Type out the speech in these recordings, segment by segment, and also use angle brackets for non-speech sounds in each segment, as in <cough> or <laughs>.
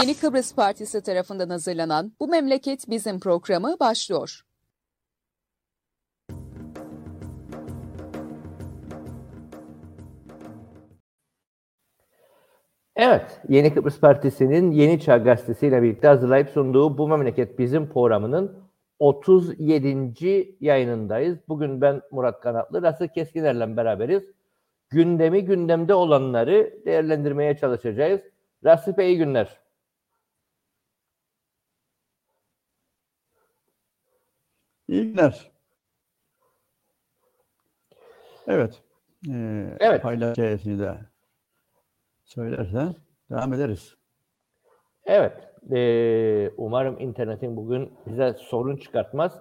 Yeni Kıbrıs Partisi tarafından hazırlanan Bu Memleket Bizim programı başlıyor. Evet, Yeni Kıbrıs Partisi'nin Yeni Çağ Gazetesi ile birlikte hazırlayıp sunduğu Bu Memleket Bizim programının 37. yayınındayız. Bugün ben Murat Kanatlı, Rasıl Keskiner'le beraberiz. Gündemi, gündemde olanları değerlendirmeye çalışacağız. Rasip iyi günler. İyi günler. Evet. Ee, Evet. Paylaş hikayesini de söylersen devam ederiz. Evet, eee, umarım internetin bugün bize sorun çıkartmaz.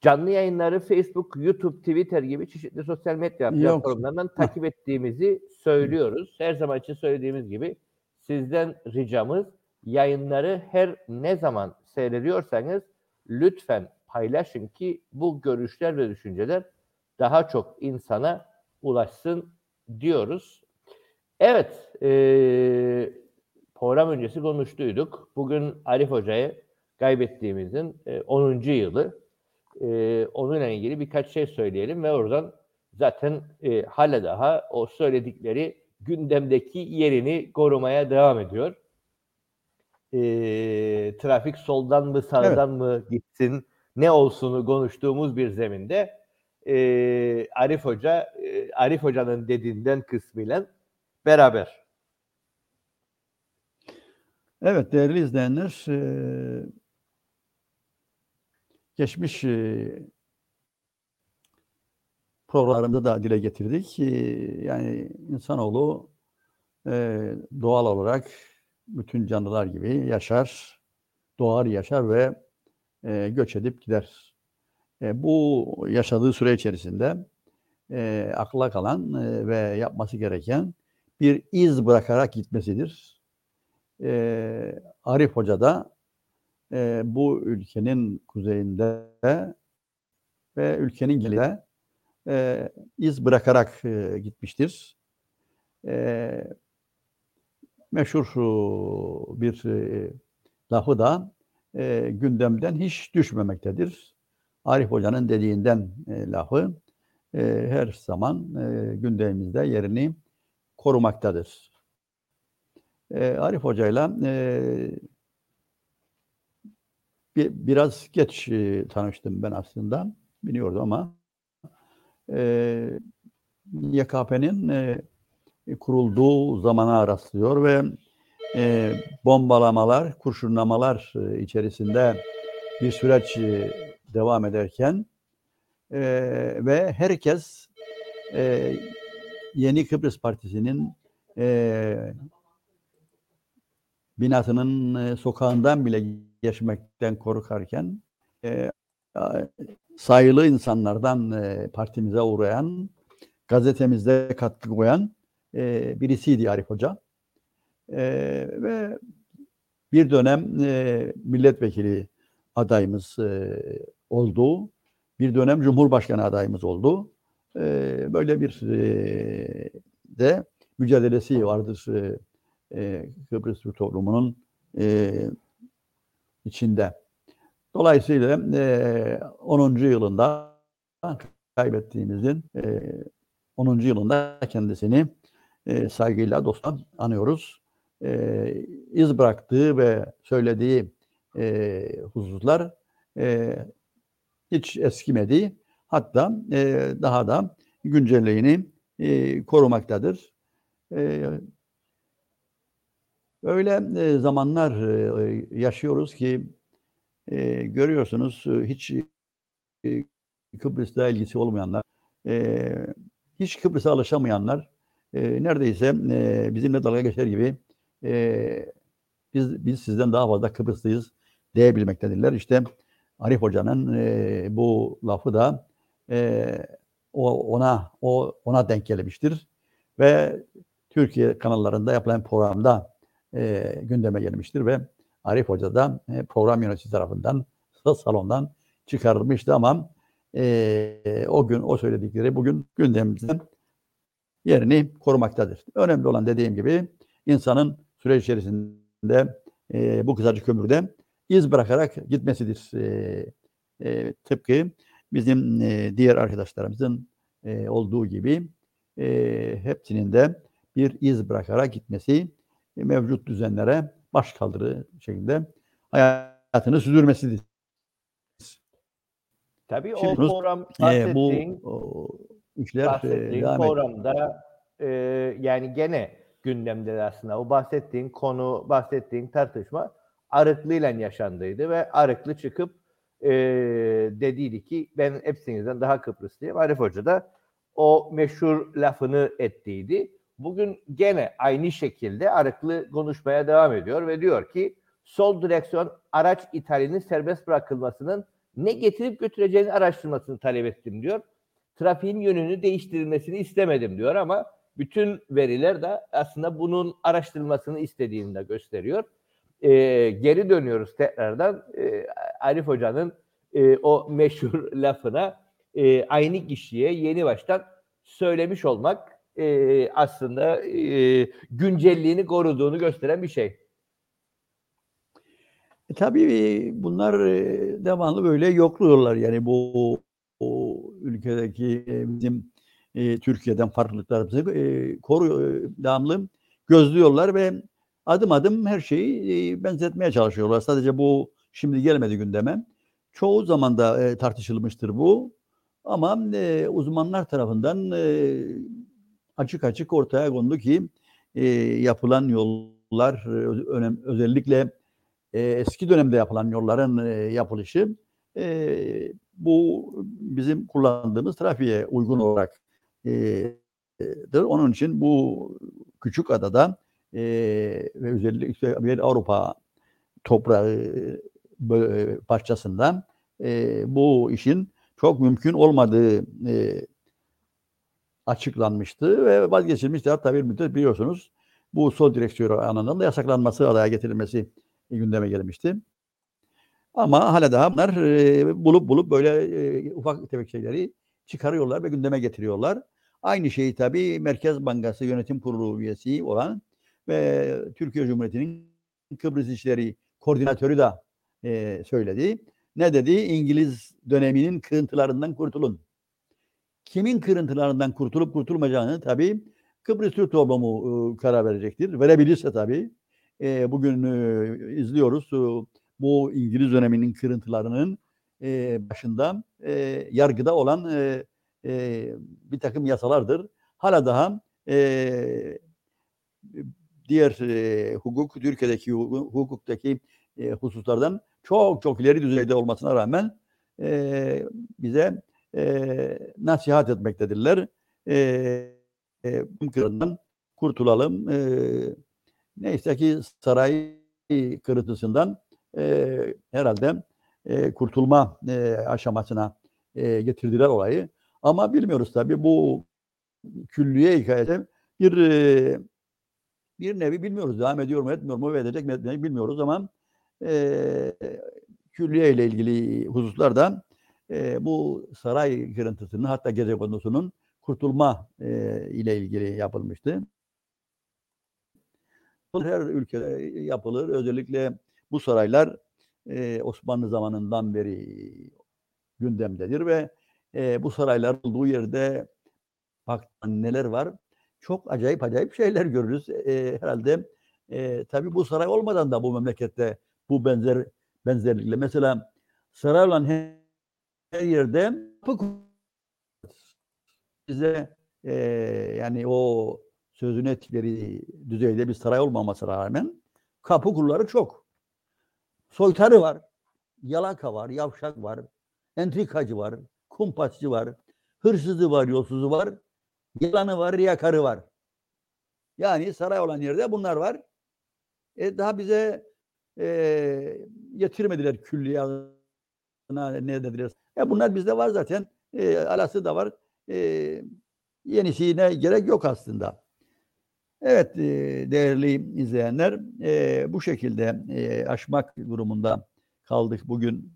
Canlı yayınları Facebook, YouTube, Twitter gibi çeşitli sosyal medya platformlarından takip ettiğimizi söylüyoruz. Her zaman için söylediğimiz gibi sizden ricamız yayınları her ne zaman seyrediyorsanız lütfen paylaşın ki bu görüşler ve düşünceler daha çok insana ulaşsın diyoruz. Evet, eee program öncesi konuştuyduk. Bugün Arif Hoca'yı kaybettiğimizin e, 10. yılı. E, onunla ilgili birkaç şey söyleyelim ve oradan zaten e, hala daha o söyledikleri gündemdeki yerini korumaya devam ediyor. E, trafik soldan mı sağdan mı gitsin ne olsunu konuştuğumuz bir zeminde e, Arif Hoca e, Arif Hoca'nın dediğinden kısmıyla beraber. Evet değerli izleyenler eee, geçmiş eee, programlarında da dile getirdik. Eee, Yani insanoğlu eee, doğal olarak bütün canlılar gibi yaşar, doğar yaşar ve eee, göç edip gider. E, bu yaşadığı süre içerisinde eee akla kalan eee, ve yapması gereken bir iz bırakarak gitmesidir. Eee, Arif Hoca da eee, bu ülkenin kuzeyinde ve ülkenin genelinde eee, iz bırakarak eee, gitmiştir. Eee, meşhur şu bir eee, lafı da eee, gündemden hiç düşmemektedir. Arif Hoca'nın dediğinden eee, lafı eee, her zaman eee, gündemimizde yerini korumaktadır. Eee, Arif Hoca'yla eee, bi- biraz geç eee, tanıştım ben aslında. Biliyordum ama eee YKP'nin eee, kurulduğu zamana rastlıyor ve eee, bombalamalar, kurşunlamalar eee, içerisinde bir süreç eee, devam ederken eee, ve herkes eee, Yeni Kıbrıs Partisi'nin eee binasının eee, sokağından bile geçmekten korkarken a- sayılı insanlardan eee, partimize uğrayan, gazetemizde katkı koyan eee, birisiydi Arif Hoca. Eee, ve bir dönem eee, milletvekili adayımız eee, oldu. Bir dönem Cumhurbaşkanı adayımız oldu. Eee, böyle bir eee, de mücadelesi vardır eee, eee, Kıbrıs Türk toplumunun eee, içinde. Dolayısıyla eee 10. yılında kaybettiğimizin eee 10. yılında kendisini eee, saygıyla dostla anıyoruz. Eee iz bıraktığı ve söylediği eee, hususlar eee, hiç eskimedi. Hatta eee, daha da güncelliğini eee, korumaktadır. Eee, öyle eee, zamanlar eee, yaşıyoruz ki eee, görüyorsunuz hiç eee, Kıbrıs'la ilgisi olmayanlar, eee, hiç Kıbrıs'a alışamayanlar eee, neredeyse eee, bizimle dalga geçer gibi eee, biz biz sizden daha fazla Kıbrıslıyız diyebilmektedirler. İşte Arif Hoca'nın eee, bu lafı da eee, o ona o ona denk gelmiştir ve Türkiye kanallarında yapılan programda eee, gündeme gelmiştir ve Arif Hoca da e, program yöneticisi tarafından salondan çıkarılmıştı ama eee, o gün o söyledikleri bugün gündemimizde yerini korumaktadır. Önemli olan dediğim gibi insanın süreç içerisinde e, bu kızarcık kömürde iz bırakarak gitmesidir. E, e, tıpkı bizim e, diğer arkadaşlarımızın e, olduğu gibi e, hepsinin de bir iz bırakarak gitmesi e, mevcut düzenlere baş kaldırı şekilde hayatını sürdürmesidir. Tabii Şimdi o program e, bu o, işler e, bahsettiğin devam ediyor. programda e, yani gene gündemde aslında o bahsettiğin konu, bahsettiğin tartışma Arıklı'yla yaşandıydı ve Arıklı çıkıp e, dediydi ki ben hepsinizden daha Kıbrıslıyım. Arif Hoca da o meşhur lafını ettiydi. Bugün gene aynı şekilde Arıklı konuşmaya devam ediyor ve diyor ki sol direksiyon araç ithalinin serbest bırakılmasının ne getirip götüreceğini araştırmasını talep ettim diyor. Trafiğin yönünü değiştirilmesini istemedim diyor ama bütün veriler de aslında bunun araştırılmasını istediğini de gösteriyor. Ee, geri dönüyoruz tekrardan e, Arif Hoca'nın e, o meşhur <laughs> lafına e, aynı kişiye yeni baştan söylemiş olmak e, aslında e, güncelliğini koruduğunu gösteren bir şey. E, tabii bunlar e, devamlı böyle yokluyorlar yani bu o ülkedeki e, bizim e, Türkiye'den farklılıklarımızı e, koru devamlı gözlüyorlar ve adım adım her şeyi e, benzetmeye çalışıyorlar. Sadece bu şimdi gelmedi gündeme. Çoğu zaman da e, tartışılmıştır bu. Ama e, uzmanlar tarafından e, açık açık ortaya kondu ki e, yapılan yollar önem, özellikle e, eski dönemde yapılan yolların e, yapılışı e, bu bizim kullandığımız trafiğe uygun olarak dır. Onun için bu küçük adada e, ve özellikle bir Avrupa toprağı e, parçasında e, bu işin çok mümkün olmadığı e, açıklanmıştı ve vazgeçilmişti. Hatta bir müddet biliyorsunuz bu sol direksiyon anlamında yasaklanması adaya getirilmesi gündeme gelmişti. Ama hala daha bunlar e, bulup bulup böyle e, ufak tefek şeyleri çıkarıyorlar ve gündeme getiriyorlar. Aynı şeyi tabii Merkez Bankası Yönetim Kurulu üyesi olan ve Türkiye Cumhuriyeti'nin Kıbrıs İşleri Koordinatörü de e, söyledi. Ne dedi? İngiliz döneminin kırıntılarından kurtulun. Kimin kırıntılarından kurtulup kurtulmayacağını tabii Kıbrıs Türk toplumu e, karar verecektir. Verebilirse tabii. E, bugün e, izliyoruz. E, bu İngiliz döneminin kırıntılarının e, başında e, yargıda olan e, e, bir takım yasalardır. Hala daha e, diğer e, hukuk, Türkiye'deki hukuktaki e, hususlardan çok çok ileri düzeyde olmasına rağmen e, bize e, nasihat etmektedirler. E, e, kırından kurtulalım. E, neyse ki saray kırıntısından e, herhalde e, kurtulma e, aşamasına e, getirdiler olayı. Ama bilmiyoruz tabii bu külliye hikayede bir e, bir nevi bilmiyoruz. Devam ediyor mu etmiyor mu ve edecek mi etmeyecek bilmiyoruz ama e, külliye ile ilgili hususlarda e, bu saray kırıntısının hatta gece konusunun kurtulma e, ile ilgili yapılmıştı. Her ülkede yapılır. Özellikle bu saraylar e, Osmanlı zamanından beri gündemdedir ve e, bu saraylar olduğu yerde bak neler var. Çok acayip acayip şeyler görürüz. E, herhalde e, tabii bu saray olmadan da bu memlekette bu benzer benzerlikle. Mesela saray olan her, yerde bize e, yani o sözünü ettikleri düzeyde bir saray olmamasına rağmen kapı kulları çok. Soytarı var, yalaka var, yavşak var, entrikacı var, kumpasçı var, hırsızı var, yolsuzu var, yalanı var, riyakarı var. Yani saray olan yerde bunlar var. E, daha bize e, getirmediler külliyatına ne dediler. E, bunlar bizde var zaten. E, alası da var. E, yenisine gerek yok aslında. Evet e, değerli izleyenler e, bu şekilde e, aşmak durumunda kaldık bugün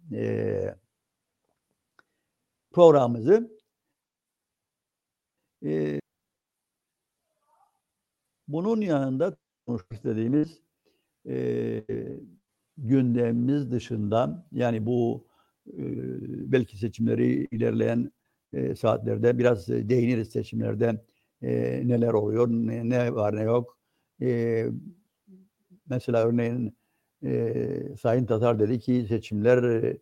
programımızı. Bunun yanında konuşmak istediğimiz gündemimiz dışında yani bu belki seçimleri ilerleyen saatlerde biraz değiniriz seçimlerde e, neler oluyor, ne, ne var ne yok. E, mesela örneğin e, Sayın Tatar dedi ki seçimler e,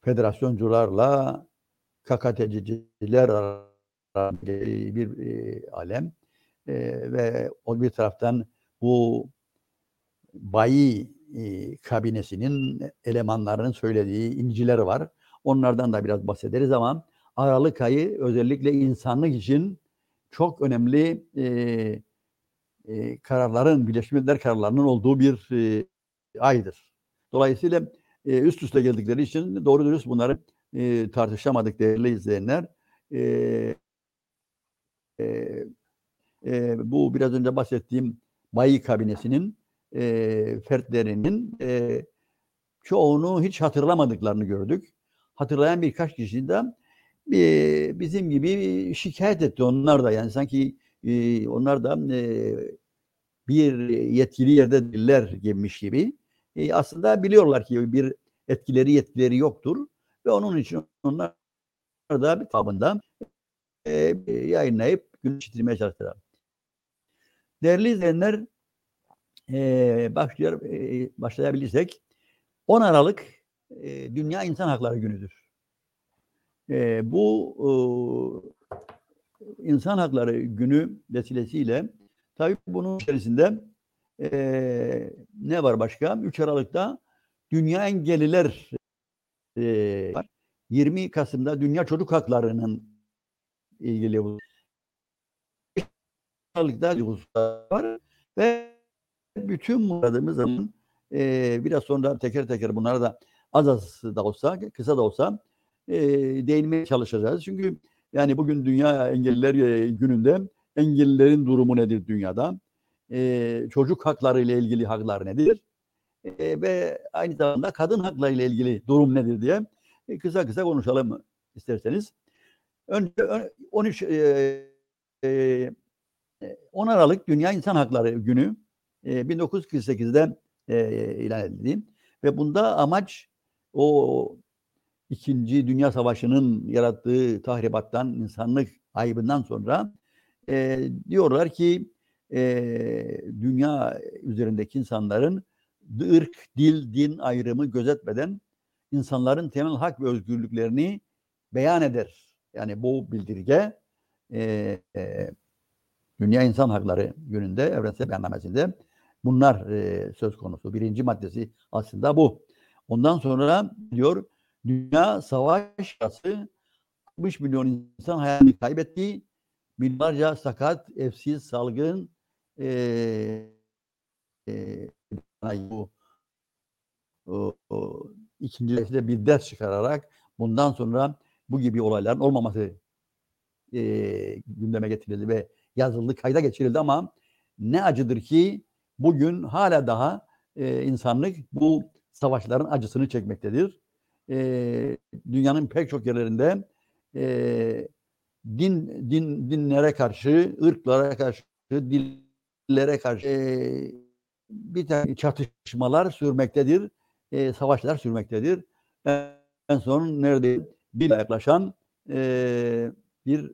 federasyoncularla KKTC'ciler bir e, alem e, ve o bir taraftan bu bayi e, kabinesinin elemanlarının söylediği inciler var. Onlardan da biraz bahsederiz ama Aralık ayı özellikle insanlık için çok önemli e, e, kararların, Birleşmiş Milletler kararlarının olduğu bir e, aydır. Dolayısıyla e, üst üste geldikleri için doğru dürüst bunları e, tartışamadık değerli izleyenler. E, e, e, bu biraz önce bahsettiğim Bayi kabinesinin e, fertlerinin e, çoğunu hiç hatırlamadıklarını gördük. Hatırlayan birkaç kişi de bizim gibi şikayet etti onlar da yani sanki e, onlar da e, bir yetkili yerde diller gibiymiş gibi. E, aslında biliyorlar ki bir etkileri yetkileri yoktur ve onun için onlar da bir tabında e, yayınlayıp gün çitirmeye çalıştılar. Değerli izleyenler başlayabilirsek 10 Aralık Dünya İnsan Hakları Günü'dür. E, bu e, İnsan Hakları Günü vesilesiyle tabii bunun içerisinde e, ne var başka? 3 Aralık'ta Dünya Engelliler e, var. 20 Kasım'da Dünya Çocuk Hakları'nın ilgili Aralık'ta var ve bütün muradımız zaman e, biraz sonra teker teker bunlara da az az da olsa, kısa da olsa e, değinmeye çalışacağız. Çünkü yani bugün Dünya Engelliler Günü'nde engellilerin durumu nedir dünyada? E, çocuk hakları ile ilgili haklar nedir? E, ve aynı zamanda kadın hakları ile ilgili durum nedir diye e, kısa kısa konuşalım isterseniz. Önce 13 e, e, 10 Aralık Dünya İnsan Hakları Günü e, 1948'de e, ilan edildi ve bunda amaç o İkinci Dünya Savaşı'nın yarattığı tahribattan, insanlık ayıbından sonra e, diyorlar ki e, dünya üzerindeki insanların ırk, dil, din ayrımı gözetmeden insanların temel hak ve özgürlüklerini beyan eder. Yani bu bildirge e, e, Dünya İnsan Hakları Günü'nde, Evrensel Beyannamesi'nde bunlar e, söz konusu. Birinci maddesi aslında bu. Ondan sonra diyor dünya savaş yası 60 milyon insan hayatını kaybetti. Milyarca sakat, evsiz, salgın e, e, bu o, o, ikinci de bir ders çıkararak bundan sonra bu gibi olayların olmaması e, gündeme getirildi ve yazıldı, kayda geçirildi ama ne acıdır ki bugün hala daha e, insanlık bu savaşların acısını çekmektedir. E, dünyanın pek çok yerlerinde e, din din dinlere karşı, ırklara karşı, dillere karşı e, bir tane çatışmalar sürmektedir, e, savaşlar sürmektedir. En son nerede bir yaklaşan e, bir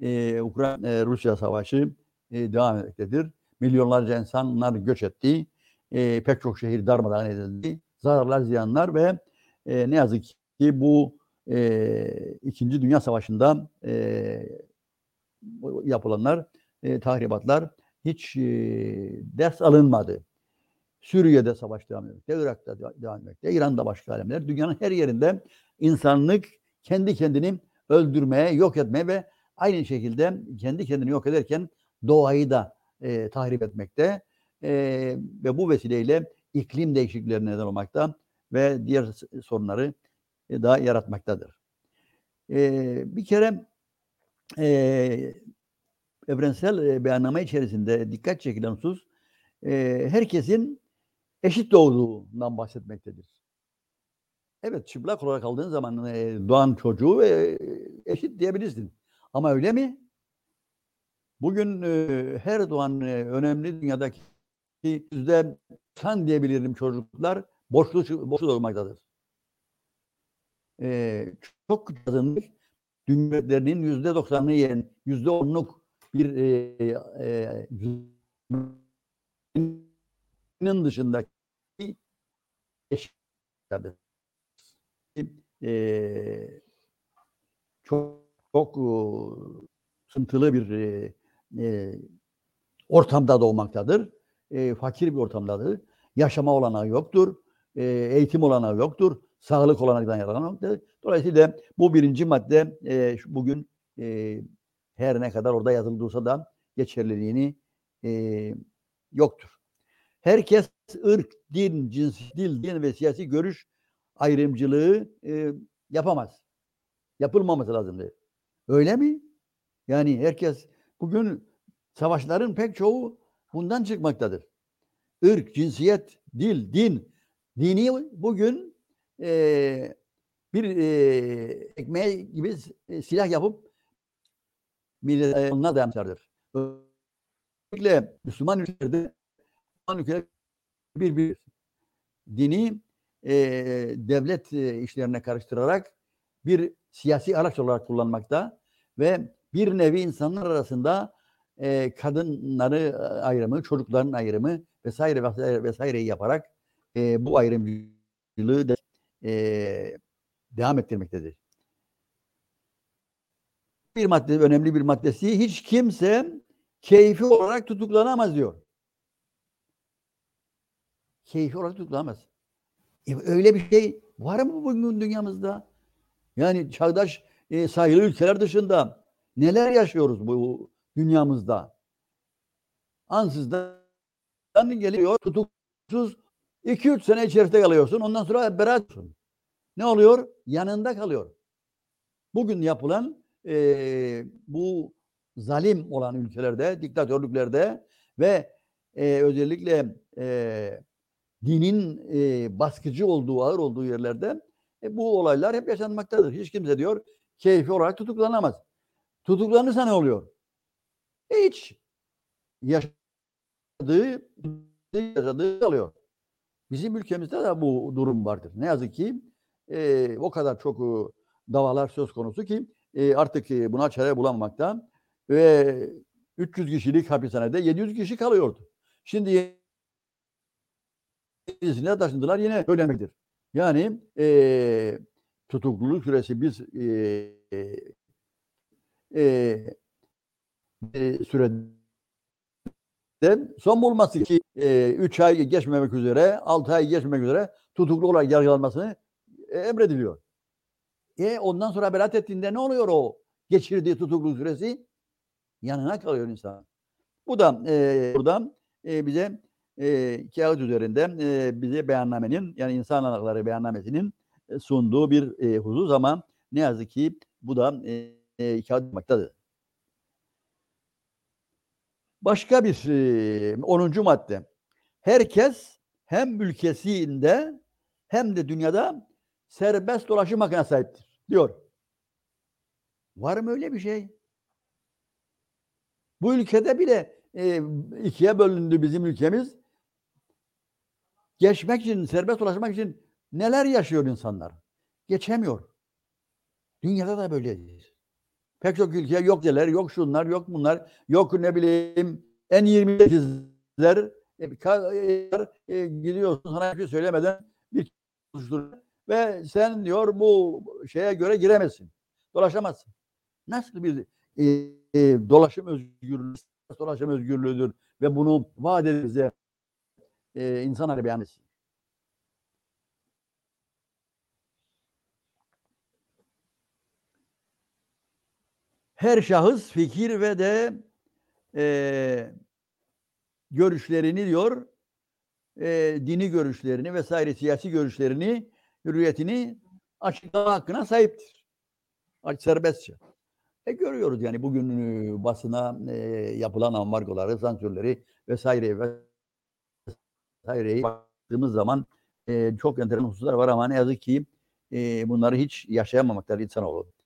e, Ukrayna-Rusya savaşı e, devam etmektedir. Milyonlarca insanlar göç etti. E, pek çok şehir darmadağın edildi. Zararlar, ziyanlar ve e, ne yazık ki bu e, İkinci Dünya Savaşı'nda e, yapılanlar, e, tahribatlar hiç e, ders alınmadı. Suriye'de savaş devam etmekte, Irak'ta devam etmekte, İran'da başka alemler. Dünyanın her yerinde insanlık kendi kendini öldürmeye, yok etmeye ve aynı şekilde kendi kendini yok ederken doğayı da e, tahrip etmekte e, ve bu vesileyle iklim değişikliklerine neden olmakta ve diğer sorunları e, daha yaratmaktadır. E, bir kere e, evrensel e, beyanname içerisinde dikkat çekilen husus herkesin eşit doğduğundan bahsetmektedir. Evet çıplak olarak aldığın zaman doğan çocuğu eşit diyebilirsin. Ama öyle mi? Bugün her doğan önemli dünyadaki yüzde insan diyebilirim çocuklar boşlu boşlu doğmaktadır. Ee, çok yazılmış dünyetlerinin yüzde doksanını yiyen yüzde onluk bir e, e, dışındaki eşyadır. E, çok çok e, sıkıntılı bir e, e, ortamda doğmaktadır. E, fakir bir ortamdadır. Yaşama olanağı yoktur. E, eğitim olanağı yoktur. Sağlık olanaktan yararlanmaktadır. Dolayısıyla bu birinci madde e, bugün e, her ne kadar orada yazıldıysa da geçerliliğini e, yoktur. Herkes ırk, din, cins, dil, din ve siyasi görüş ayrımcılığı e, yapamaz. Yapılmaması lazımdır. Öyle mi? Yani herkes bugün savaşların pek çoğu bundan çıkmaktadır. Irk, cinsiyet, dil, din. Dini bugün e, bir e, ekmeğe gibi silah yapıp millet onunla dayanmışlardır. Özellikle Müslüman ülkelerde Müslüman ülkeler bir bir dini e, devlet e, işlerine karıştırarak bir siyasi araç olarak kullanmakta ve bir nevi insanlar arasında e, kadınları ayrımı, çocukların ayrımı vesaire vesaire vesaireyi yaparak e, bu ayrımcılığı da, e, devam ettirmektedir. Bir madde, önemli bir maddesi hiç kimse keyfi olarak tutuklanamaz diyor. Keyfi olarak tutuklanamaz. E, öyle bir şey var mı bugün dünyamızda? Yani çağdaş e, sayılı ülkeler dışında neler yaşıyoruz bu dünyamızda? Ansızdan geliyor tutuksuz 2-3 sene içerisinde kalıyorsun. Ondan sonra beraatsin. Ne oluyor? Yanında kalıyor. Bugün yapılan e, bu zalim olan ülkelerde, diktatörlüklerde ve e, özellikle e, dinin e, baskıcı olduğu, ağır olduğu yerlerde e, bu olaylar hep yaşanmaktadır. Hiç kimse diyor keyfi olarak tutuklanamaz. Tutuklanırsa ne oluyor? Hiç yaşadığı, yaşadığı kalıyor. Bizim ülkemizde de bu durum vardır. Ne yazık ki e, o kadar çok e, davalar söz konusu ki e, artık e, buna çare bulamamakta ve 300 kişilik hapishanede 700 kişi kalıyordu. Şimdi yenisine taşındılar yine söylemektir. Yani e, tutukluluk süresi biz e, e, e, sürede son bulması ki 3 ay geçmemek üzere, 6 ay geçmemek üzere tutuklu olarak yargılanmasını e, emrediliyor. E ondan sonra beraat ettiğinde ne oluyor o geçirdiği tutukluluk süresi? Yanına kalıyor insan. Bu da e, buradan e, bize e, kağıt üzerinde e, bize beyannamenin yani insan hakları beyannamesinin e, sunduğu bir e, husus ama ne yazık ki bu da e, e, kağıt yapmaktadır. Başka bir e, 10. madde. Herkes hem ülkesinde hem de dünyada serbest dolaşım hakkına sahiptir diyor. Var mı öyle bir şey? Bu ülkede bile e, ikiye bölündü bizim ülkemiz. Geçmek için, serbest dolaşmak için neler yaşıyor insanlar? Geçemiyor. Dünyada da böyledir. Pek çok ülke yok deler, yok şunlar, yok bunlar, yok ne bileyim en 28'ler e, e, e, gidiyorsun sana bir söylemeden bir konuştur ve sen diyor bu şeye göre giremezsin. Dolaşamazsın. Nasıl bir e, e, dolaşım özgürlüğü, dolaşım özgürlüğüdür ve bunu vaat bize e, insanlara beyan etsin. Her şahıs fikir ve de e, görüşlerini diyor, e, dini görüşlerini vesaire siyasi görüşlerini, hürriyetini açıklama hakkına sahiptir. Serbestçe. E görüyoruz yani bugün e, basına e, yapılan ambargoları, sansürleri vesaire vesaireyi baktığımız zaman e, çok enteresan hususlar var ama ne yazık ki e, bunları hiç yaşayamamaktadır insanoğlu.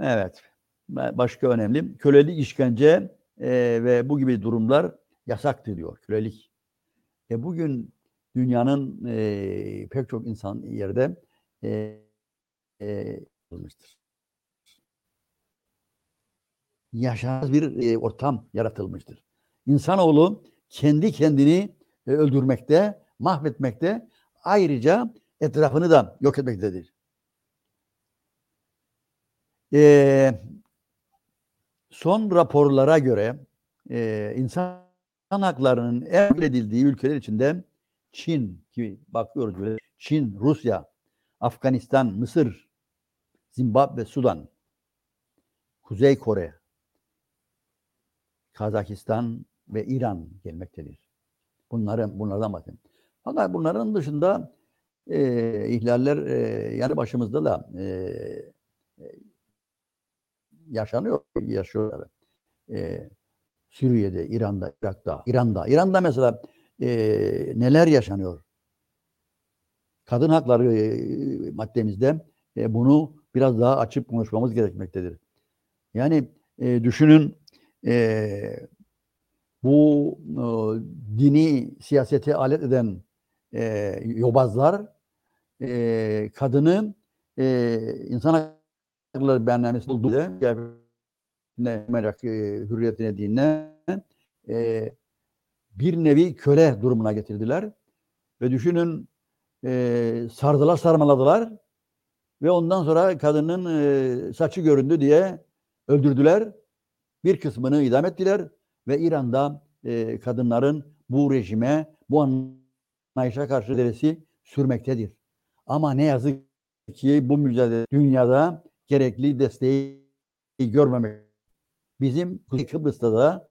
Evet. Başka önemli. Kölelik, işkence e, ve bu gibi durumlar yasaktı diyor kölelik. E bugün dünyanın e, pek çok insan yerde e, e, yapılmıştır. Yaşanmaz bir e, ortam yaratılmıştır. İnsanoğlu kendi kendini e, öldürmekte, mahvetmekte, ayrıca etrafını da yok etmektedir. E, son raporlara göre e, insan haklarının en edildiği ülkeler içinde Çin gibi bakıyoruz böyle. Çin, Rusya, Afganistan, Mısır, Zimbabwe, Sudan, Kuzey Kore, Kazakistan ve İran gelmektedir. Bunları, bunlardan bahsedeyim. Fakat bunların dışında e, ihlaller e, yanı başımızda da e, yaşanıyor, yaşıyorlar. E, Suriye'de, İran'da, Irak'ta, İran'da. İran'da mesela e, neler yaşanıyor? Kadın hakları e, maddemizde e, bunu biraz daha açıp konuşmamız gerekmektedir. Yani e, düşünün e, bu e, dini siyasete alet eden e, yobazlar e, kadını e, insan hakları beyannamesi bulduğu ne merak e, hürriyetine dinine e, bir nevi köle durumuna getirdiler. Ve düşünün e, sardılar sarmaladılar ve ondan sonra kadının e, saçı göründü diye öldürdüler. Bir kısmını idam ettiler ve İran'da e, kadınların bu rejime, bu anlayışa karşı deresi sürmektedir. Ama ne yazık ki bu mücadele dünyada gerekli desteği görmemek. Bizim Kuzey Kıbrıs'ta da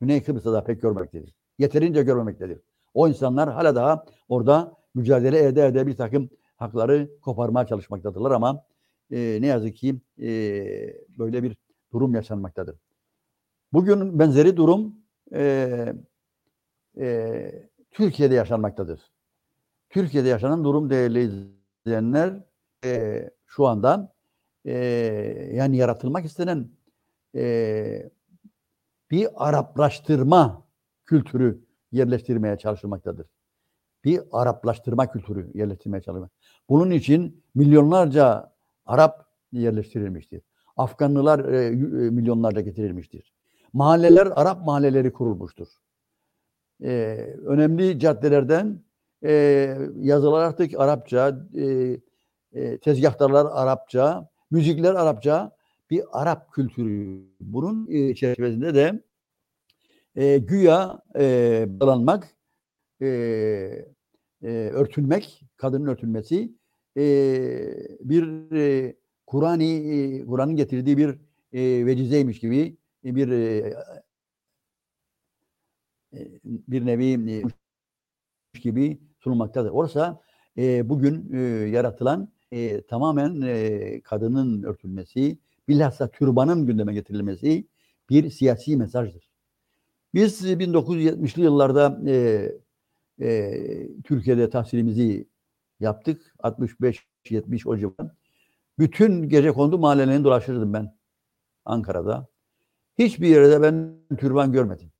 Güney Kıbrıs'ta da pek görmektedir. Yeterince görmemektedir. O insanlar hala daha orada mücadele ede ede bir takım hakları koparmaya çalışmaktadırlar ama e, ne yazık ki e, böyle bir durum yaşanmaktadır. Bugün benzeri durum e, e, Türkiye'de yaşanmaktadır. Türkiye'de yaşanan durum değerli izleyenler e, şu anda e, yani yaratılmak istenen e, bir Araplaştırma kültürü yerleştirmeye çalışılmaktadır. Bir Araplaştırma kültürü yerleştirmeye çalışılmaktadır. Bunun için milyonlarca Arap yerleştirilmiştir. Afganlılar e, milyonlarca getirilmiştir. Mahalleler, Arap mahalleleri kurulmuştur. E, önemli caddelerden e, yazılar artık Arapça, e, e, tezgahtarlar Arapça, müzikler Arapça, bir Arap kültürü. Bunun e, çerçevesinde de e, güya e, bağlanmak, e, e, örtülmek, kadının örtülmesi e, bir e, Kur'an'ı e, Kur'an'ın getirdiği bir e, vecizeymiş gibi e, bir e, bir nevi e, gibi sunulmaktadır. Oysa e, bugün e, yaratılan e, tamamen e, kadının örtülmesi, bilhassa türbanın gündeme getirilmesi bir siyasi mesajdır. Biz 1970'li yıllarda e, e, Türkiye'de tahsilimizi yaptık. 65-70 o civarı. Bütün gece kondu mahallelerini dolaşırdım ben Ankara'da. Hiçbir yerde ben türban görmedim.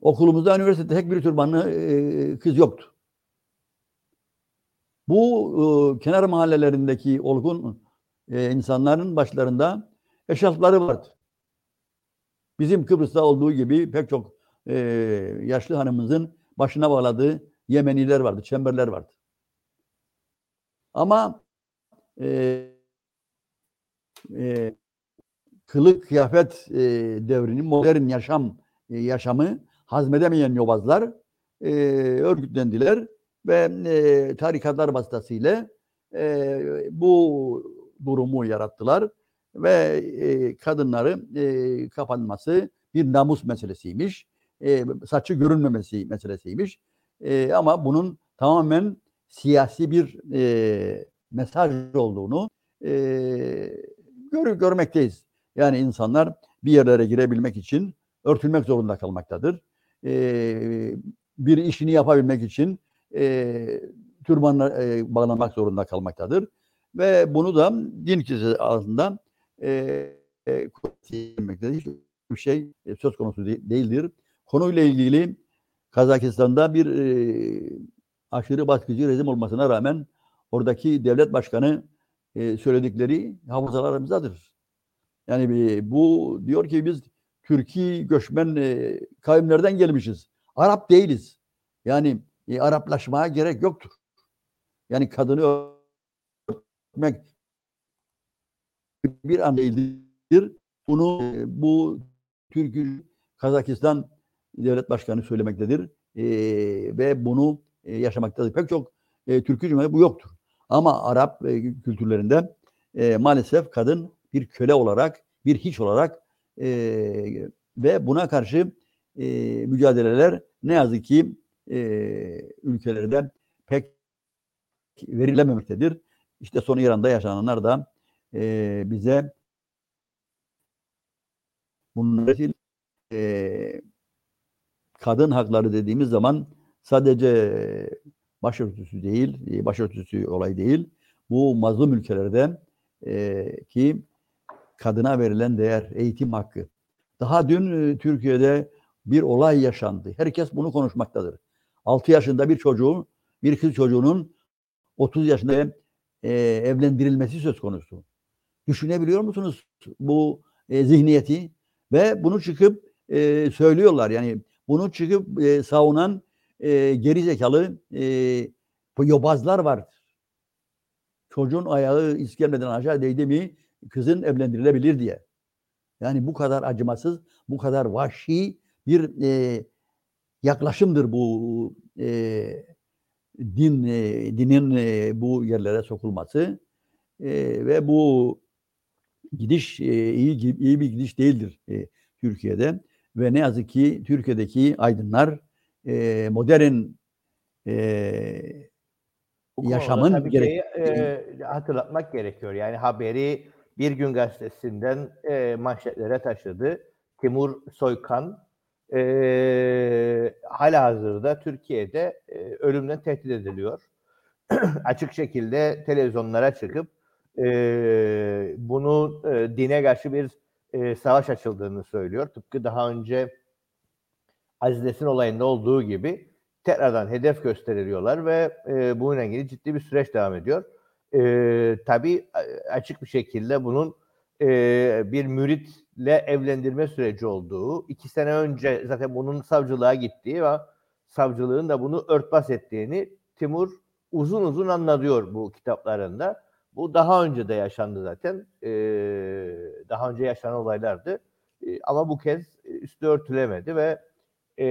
Okulumuzda, üniversitede tek bir türbanlı e, kız yoktu. Bu e, kenar mahallelerindeki olgun e, insanların başlarında eşarpları vardı. Bizim Kıbrıs'ta olduğu gibi pek çok e, yaşlı hanımımızın başına bağladığı Yemeniler vardı, çemberler vardı. Ama e, e, kılık kıyafet e, devrinin modern yaşam e, yaşamı hazmedemeyen yobazlar e, örgütlendiler ve e, tarikatlar vasıtasıyla e, bu durumu yarattılar ve e, kadınları e, kapanması bir namus meselesiymiş. E, saçı görünmemesi meselesiymiş. E, ama bunun tamamen siyasi bir e, mesaj olduğunu e, gör, görmekteyiz. Yani insanlar bir yerlere girebilmek için örtülmek zorunda kalmaktadır. E, bir işini yapabilmek için e, türbanla e, bağlamak zorunda kalmaktadır. Ve bunu da din kilisesi ağzından e, e, hiçbir şey söz konusu de, değildir. konuyla ilgili Kazakistan'da bir e, aşırı baskıcı rejim olmasına rağmen oradaki devlet başkanı e, söyledikleri hafızalarımızdadır. Yani e, bu diyor ki biz Türkiye göçmen e, kavimlerden gelmişiz. Arap değiliz. Yani e, Araplaşmaya gerek yoktur. Yani kadını örtmek bir an değildir. Bunu e, bu Türkiye Kazakistan devlet başkanı söylemektedir. E, ve bunu e, yaşamaktadır. Pek çok e, Türkü cumhuriyeti bu yoktur. Ama Arap e, kültürlerinde e, maalesef kadın bir köle olarak, bir hiç olarak e, ve buna karşı e, mücadeleler ne yazık ki e, ülkelerde pek verilememektedir. İşte son İran'da yaşananlar da e, bize bunları e, kadın hakları dediğimiz zaman sadece başörtüsü değil, başörtüsü olay değil. Bu mazlum ülkelerde e, ki kadına verilen değer, eğitim hakkı. Daha dün Türkiye'de bir olay yaşandı. Herkes bunu konuşmaktadır. 6 yaşında bir çocuğun, bir kız çocuğunun 30 yaşında e, evlendirilmesi söz konusu. Düşünebiliyor musunuz bu e, zihniyeti? Ve bunu çıkıp e, söylüyorlar. Yani bunu çıkıp e, savunan e, geri zekalı e, yobazlar var. Çocuğun ayağı iskelmeden aşağı değdi mi kızın evlendirilebilir diye. Yani bu kadar acımasız, bu kadar vahşi bir e, yaklaşımdır bu e, din e, dinin e, bu yerlere sokulması e, ve bu gidiş e, iyi iyi bir gidiş değildir e, Türkiye'de ve ne yazık ki Türkiye'deki aydınlar e, modern e, yaşamın gerek e, hatırlatmak gerekiyor. Yani haberi bir gün gazetesinden e, manşetlere taşıdı. Timur Soykan e, hala hazırda Türkiye'de e, ölümden tehdit ediliyor. <clears throat> Açık şekilde televizyonlara çıkıp e, bunu e, dine karşı bir e, savaş açıldığını söylüyor. Tıpkı daha önce Aziz Nesin olayında olduğu gibi tekrardan hedef gösteriliyorlar ve e, bununla ilgili ciddi bir süreç devam ediyor. E, tabii açık bir şekilde bunun e, bir müritle evlendirme süreci olduğu, iki sene önce zaten bunun savcılığa gittiği ve savcılığın da bunu örtbas ettiğini Timur uzun uzun anlatıyor bu kitaplarında. Bu daha önce de yaşandı zaten. E, daha önce yaşanan olaylardı. E, ama bu kez üstü örtülemedi ve e,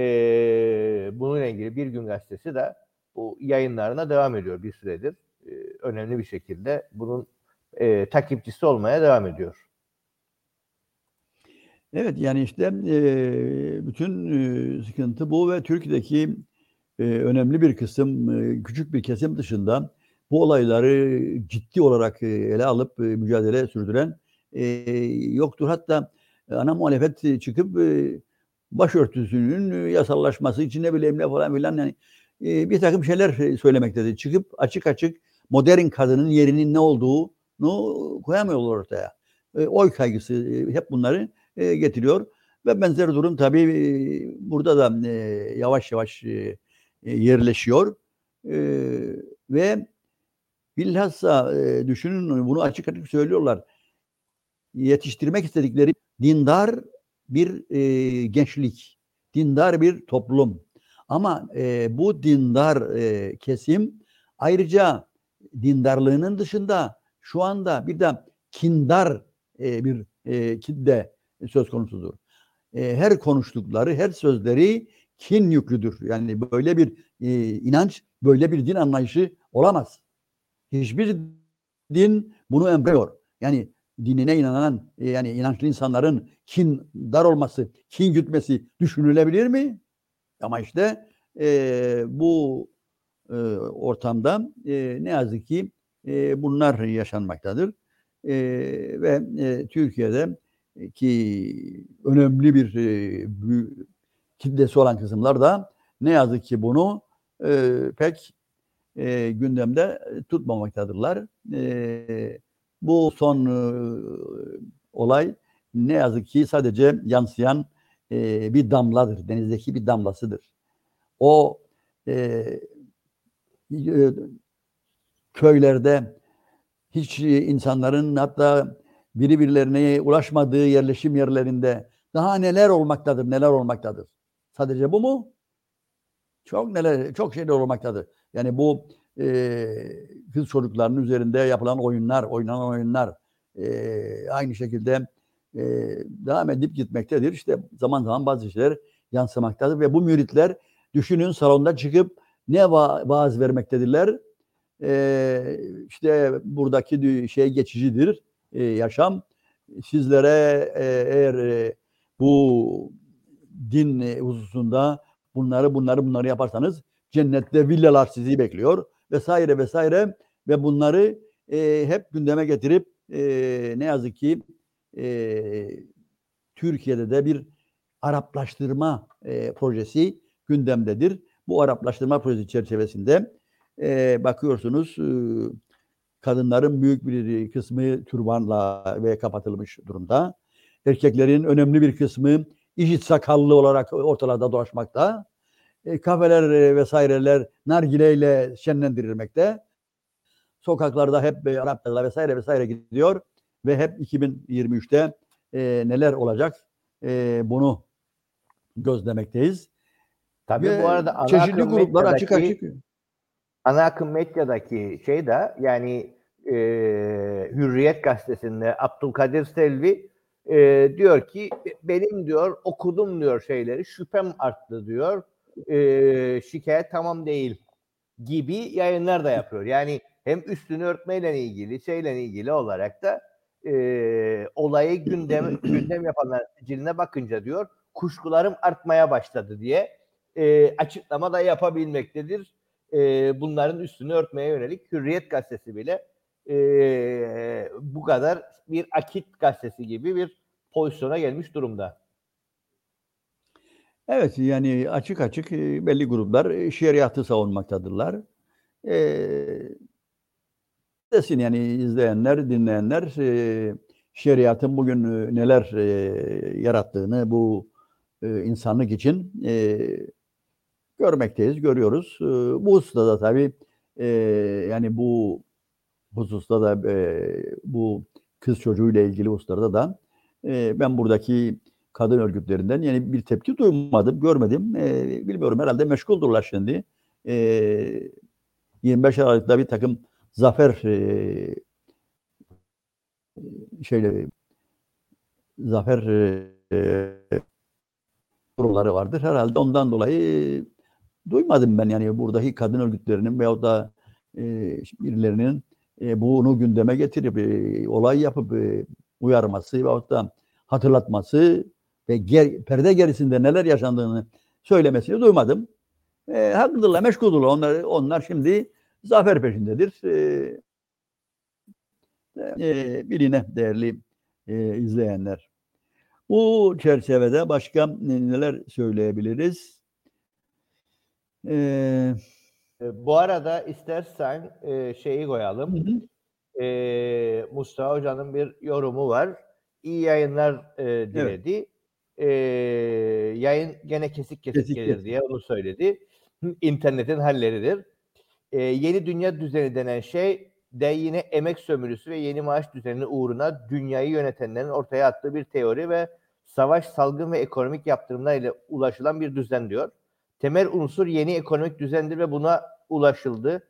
bununla ilgili Bir Gün Gazetesi de bu yayınlarına devam ediyor bir süredir. E, önemli bir şekilde bunun e, takipçisi olmaya devam ediyor. Evet yani işte e, bütün e, sıkıntı bu ve Türkiye'deki e, önemli bir kısım, e, küçük bir kesim dışında bu olayları ciddi olarak e, ele alıp e, mücadele sürdüren e, yoktur. Hatta ana muhalefet çıkıp e, başörtüsünün yasallaşması için ne bileyim ne falan filan yani e, bir takım şeyler söylemektedir. Çıkıp açık açık modern kadının yerinin ne olduğunu koyamıyorlar ortaya. E, oy kaygısı e, hep bunları e, getiriyor. Ve benzer durum tabii e, burada da e, yavaş yavaş yerleşiyor. Ve bilhassa düşünün bunu açık açık söylüyorlar. Yetiştirmek istedikleri dindar bir gençlik, dindar bir toplum. Ama bu dindar kesim ayrıca dindarlığının dışında şu anda bir de kindar bir kitle söz konusudur. E, her konuştukları, her sözleri kin yüklüdür. Yani böyle bir e, inanç, böyle bir din anlayışı olamaz. Hiçbir din bunu emrediyor. Yani dinine inanan e, yani inançlı insanların kin dar olması, kin gütmesi düşünülebilir mi? Ama işte e, bu e, ortamda e, ne yazık ki e, bunlar yaşanmaktadır. E, ve e, Türkiye'de ki önemli bir e, kitlesi olan kısımlar da ne yazık ki bunu e, pek e, gündemde tutmamaktadırlar. Bu son olay ne yazık ki sadece yansıyan e, bir damladır. Denizdeki bir damlasıdır. O e, e, köylerde hiç insanların hatta birbirlerine ulaşmadığı yerleşim yerlerinde daha neler olmaktadır, neler olmaktadır. Sadece bu mu? Çok neler, çok şeyler olmaktadır. Yani bu e, kız çocuklarının üzerinde yapılan oyunlar, oynanan oyunlar e, aynı şekilde e, devam edip gitmektedir. İşte zaman zaman bazı şeyler yansımaktadır ve bu müritler düşünün salonda çıkıp ne va- vaaz vermektedirler? E, işte buradaki şey geçicidir, e, yaşam. Sizlere e, eğer e, bu din e, hususunda bunları bunları bunları yaparsanız cennette villalar sizi bekliyor vesaire vesaire ve bunları e, hep gündeme getirip e, ne yazık ki e, Türkiye'de de bir Araplaştırma e, projesi gündemdedir. Bu Araplaştırma projesi çerçevesinde e, bakıyorsunuz e, kadınların büyük bir kısmı türbanla ve kapatılmış durumda. Erkeklerin önemli bir kısmı işit sakallı olarak ortalarda dolaşmakta. E, kafeler e, vesaireler nargileyle şenlendirilmekte. Sokaklarda hep e, Araplarla vesaire vesaire gidiyor ve hep 2023'te e, neler olacak e, bunu gözlemekteyiz. Tabii Ve bu arada çeşitli gruplar açık açık. Ana akım medyadaki şey de yani e, Hürriyet gazetesinde Abdülkadir Selvi e, diyor ki benim diyor okudum diyor şeyleri şüphem arttı diyor e, şikayet tamam değil gibi yayınlar da yapıyor. Yani hem üstünü örtmeyle ilgili şeyle ilgili olarak da e, olayı gündem gündem yapanlar siciline bakınca diyor kuşkularım artmaya başladı diye e, açıklama da yapabilmektedir. E, bunların üstünü örtmeye yönelik Hürriyet gazetesi bile e, bu kadar bir akit gazetesi gibi bir pozisyona gelmiş durumda. Evet yani açık açık e, belli gruplar e, şeriatı savunmaktadırlar. E, desin yani izleyenler, dinleyenler e, şeriatın bugün e, neler e, yarattığını bu e, insanlık için e, görmekteyiz, görüyoruz. E, bu hususta da tabii e, yani bu hususta da e, bu kız çocuğuyla ilgili hususlarda da e, ben buradaki kadın örgütlerinden yani bir tepki duymadım, görmedim. E, bilmiyorum herhalde meşguldurlar şimdi. E, 25 Aralık'ta bir takım zafer e, şeyle zafer e, kurulları vardır. Herhalde ondan dolayı duymadım ben yani buradaki kadın örgütlerinin veyahut da e, birilerinin e, bunu gündeme getirip e, olay yapıp e, uyarması veyahut da hatırlatması ve ger, perde gerisinde neler yaşandığını söylemesini duymadım. E, haklıdırlar, meşguldurlar. Onlar, onlar şimdi zafer peşindedir. E, e, birine değerli e, izleyenler. Bu çerçevede başka neler söyleyebiliriz? E, E, bu arada istersen e, şeyi koyalım. hı hı. e, Mustafa Hoca'nın bir yorumu var. İyi yayınlar e, diledi. E, yayın gene kesik kesik, Kesik gelir kesik. diye onu söyledi. İnternetin halleridir. E, yeni dünya düzeni denen şey de yine emek sömürüsü ve yeni maaş düzeni uğruna dünyayı yönetenlerin ortaya attığı bir teori ve savaş, salgın ve ekonomik yaptırımlar ile ulaşılan bir düzen diyor. Temel unsur yeni ekonomik düzendir ve buna ulaşıldı.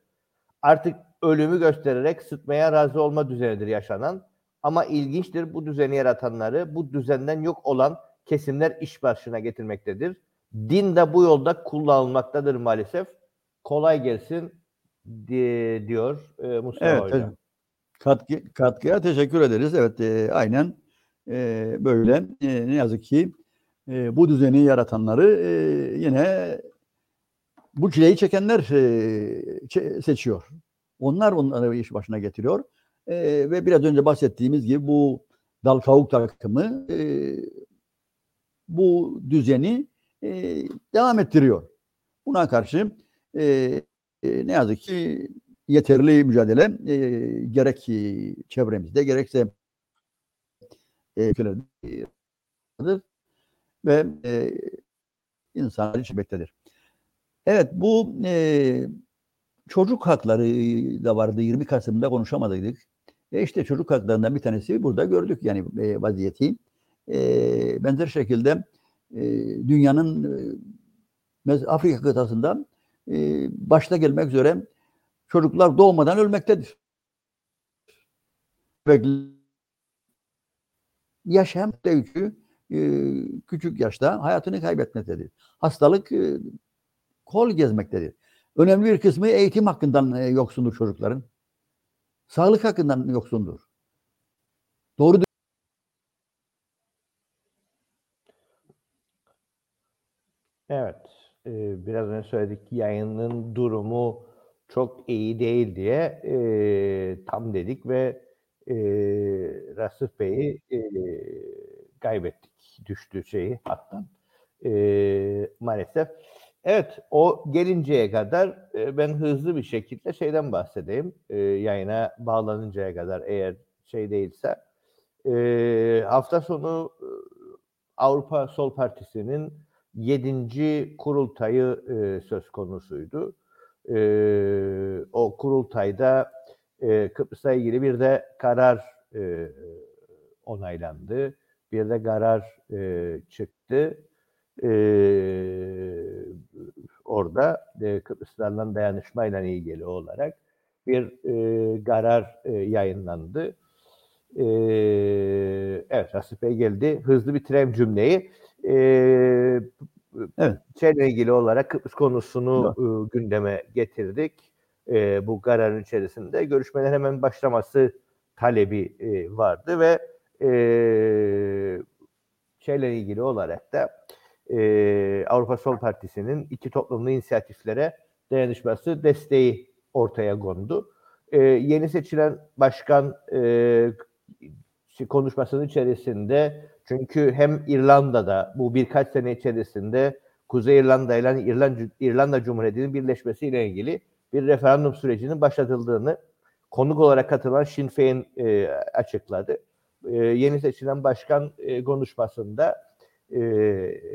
Artık ölümü göstererek sıtmaya razı olma düzenidir yaşanan. Ama ilginçtir bu düzeni yaratanları bu düzenden yok olan kesimler iş başına getirmektedir. Din de bu yolda kullanılmaktadır maalesef. Kolay gelsin di- diyor e, Mustafa Evet, Hoca. evet. Katkı, katkıya teşekkür ederiz. Evet, e, aynen e, böyle. E, ne yazık ki e, bu düzeni yaratanları e, yine bu çileyi çekenler e, seçiyor. Onlar onları iş başına getiriyor. E, ve biraz önce bahsettiğimiz gibi bu dal kavuk takımı e, bu düzeni e, devam ettiriyor. Buna karşı e, e, ne yazık ki yeterli mücadele e, gerek çevremizde gerekse ülkelerde, ve e, insanlar içmektedir. Evet bu e, çocuk hakları da vardı 20 Kasım'da konuşamadık. E işte çocuk haklarından bir tanesi burada gördük yani e, vaziyeti. E, benzer şekilde e, dünyanın e, Afrika kıtasında e, başta gelmek üzere çocuklar doğmadan ölmektedir. Yaşam yükü e, küçük yaşta hayatını kaybetmektedir. Hastalık e, kol gezmektedir. Önemli bir kısmı eğitim hakkından e, yoksundur çocukların. Sağlık hakkından yoksundur. Doğru Evet. Biraz önce söyledik yayının durumu çok iyi değil diye e, tam dedik ve e, Rasif Bey'i e, kaybettik. Düştü şeyi hattan. E, maalesef. Evet, o gelinceye kadar e, ben hızlı bir şekilde şeyden bahsedeyim. E, yayına bağlanıncaya kadar eğer şey değilse. E, hafta sonu e, Avrupa Sol Partisi'nin 7. kurultayı e, söz konusuydu. E, o kurultayda e, Kıbrıs'la ilgili bir de karar e, onaylandı. Bir de karar e, çıktı. E, orada e, Kıbrıslarla dayanışmayla ilgili olarak bir e, karar e, yayınlandı. E, evet Rasip Bey geldi. Hızlı bitireyim cümleyi. E, Evet. şeyle ilgili olarak Kıbrıs konusunu e, gündeme getirdik. E, bu kararın içerisinde görüşmelerin hemen başlaması talebi e, vardı ve e, şeyle ilgili olarak da e, Avrupa Sol Partisi'nin iki toplumlu inisiyatiflere dayanışması desteği ortaya kondu. E, yeni seçilen başkan e, konuşmasının içerisinde çünkü hem İrlanda'da bu birkaç sene içerisinde Kuzey İrlanda ile İrlanda, İrlanda Cumhuriyeti'nin birleşmesiyle ilgili bir referandum sürecinin başlatıldığını konuk olarak katılan Sinn Féin e, açıkladı. E, yeni seçilen başkan e, konuşmasında e,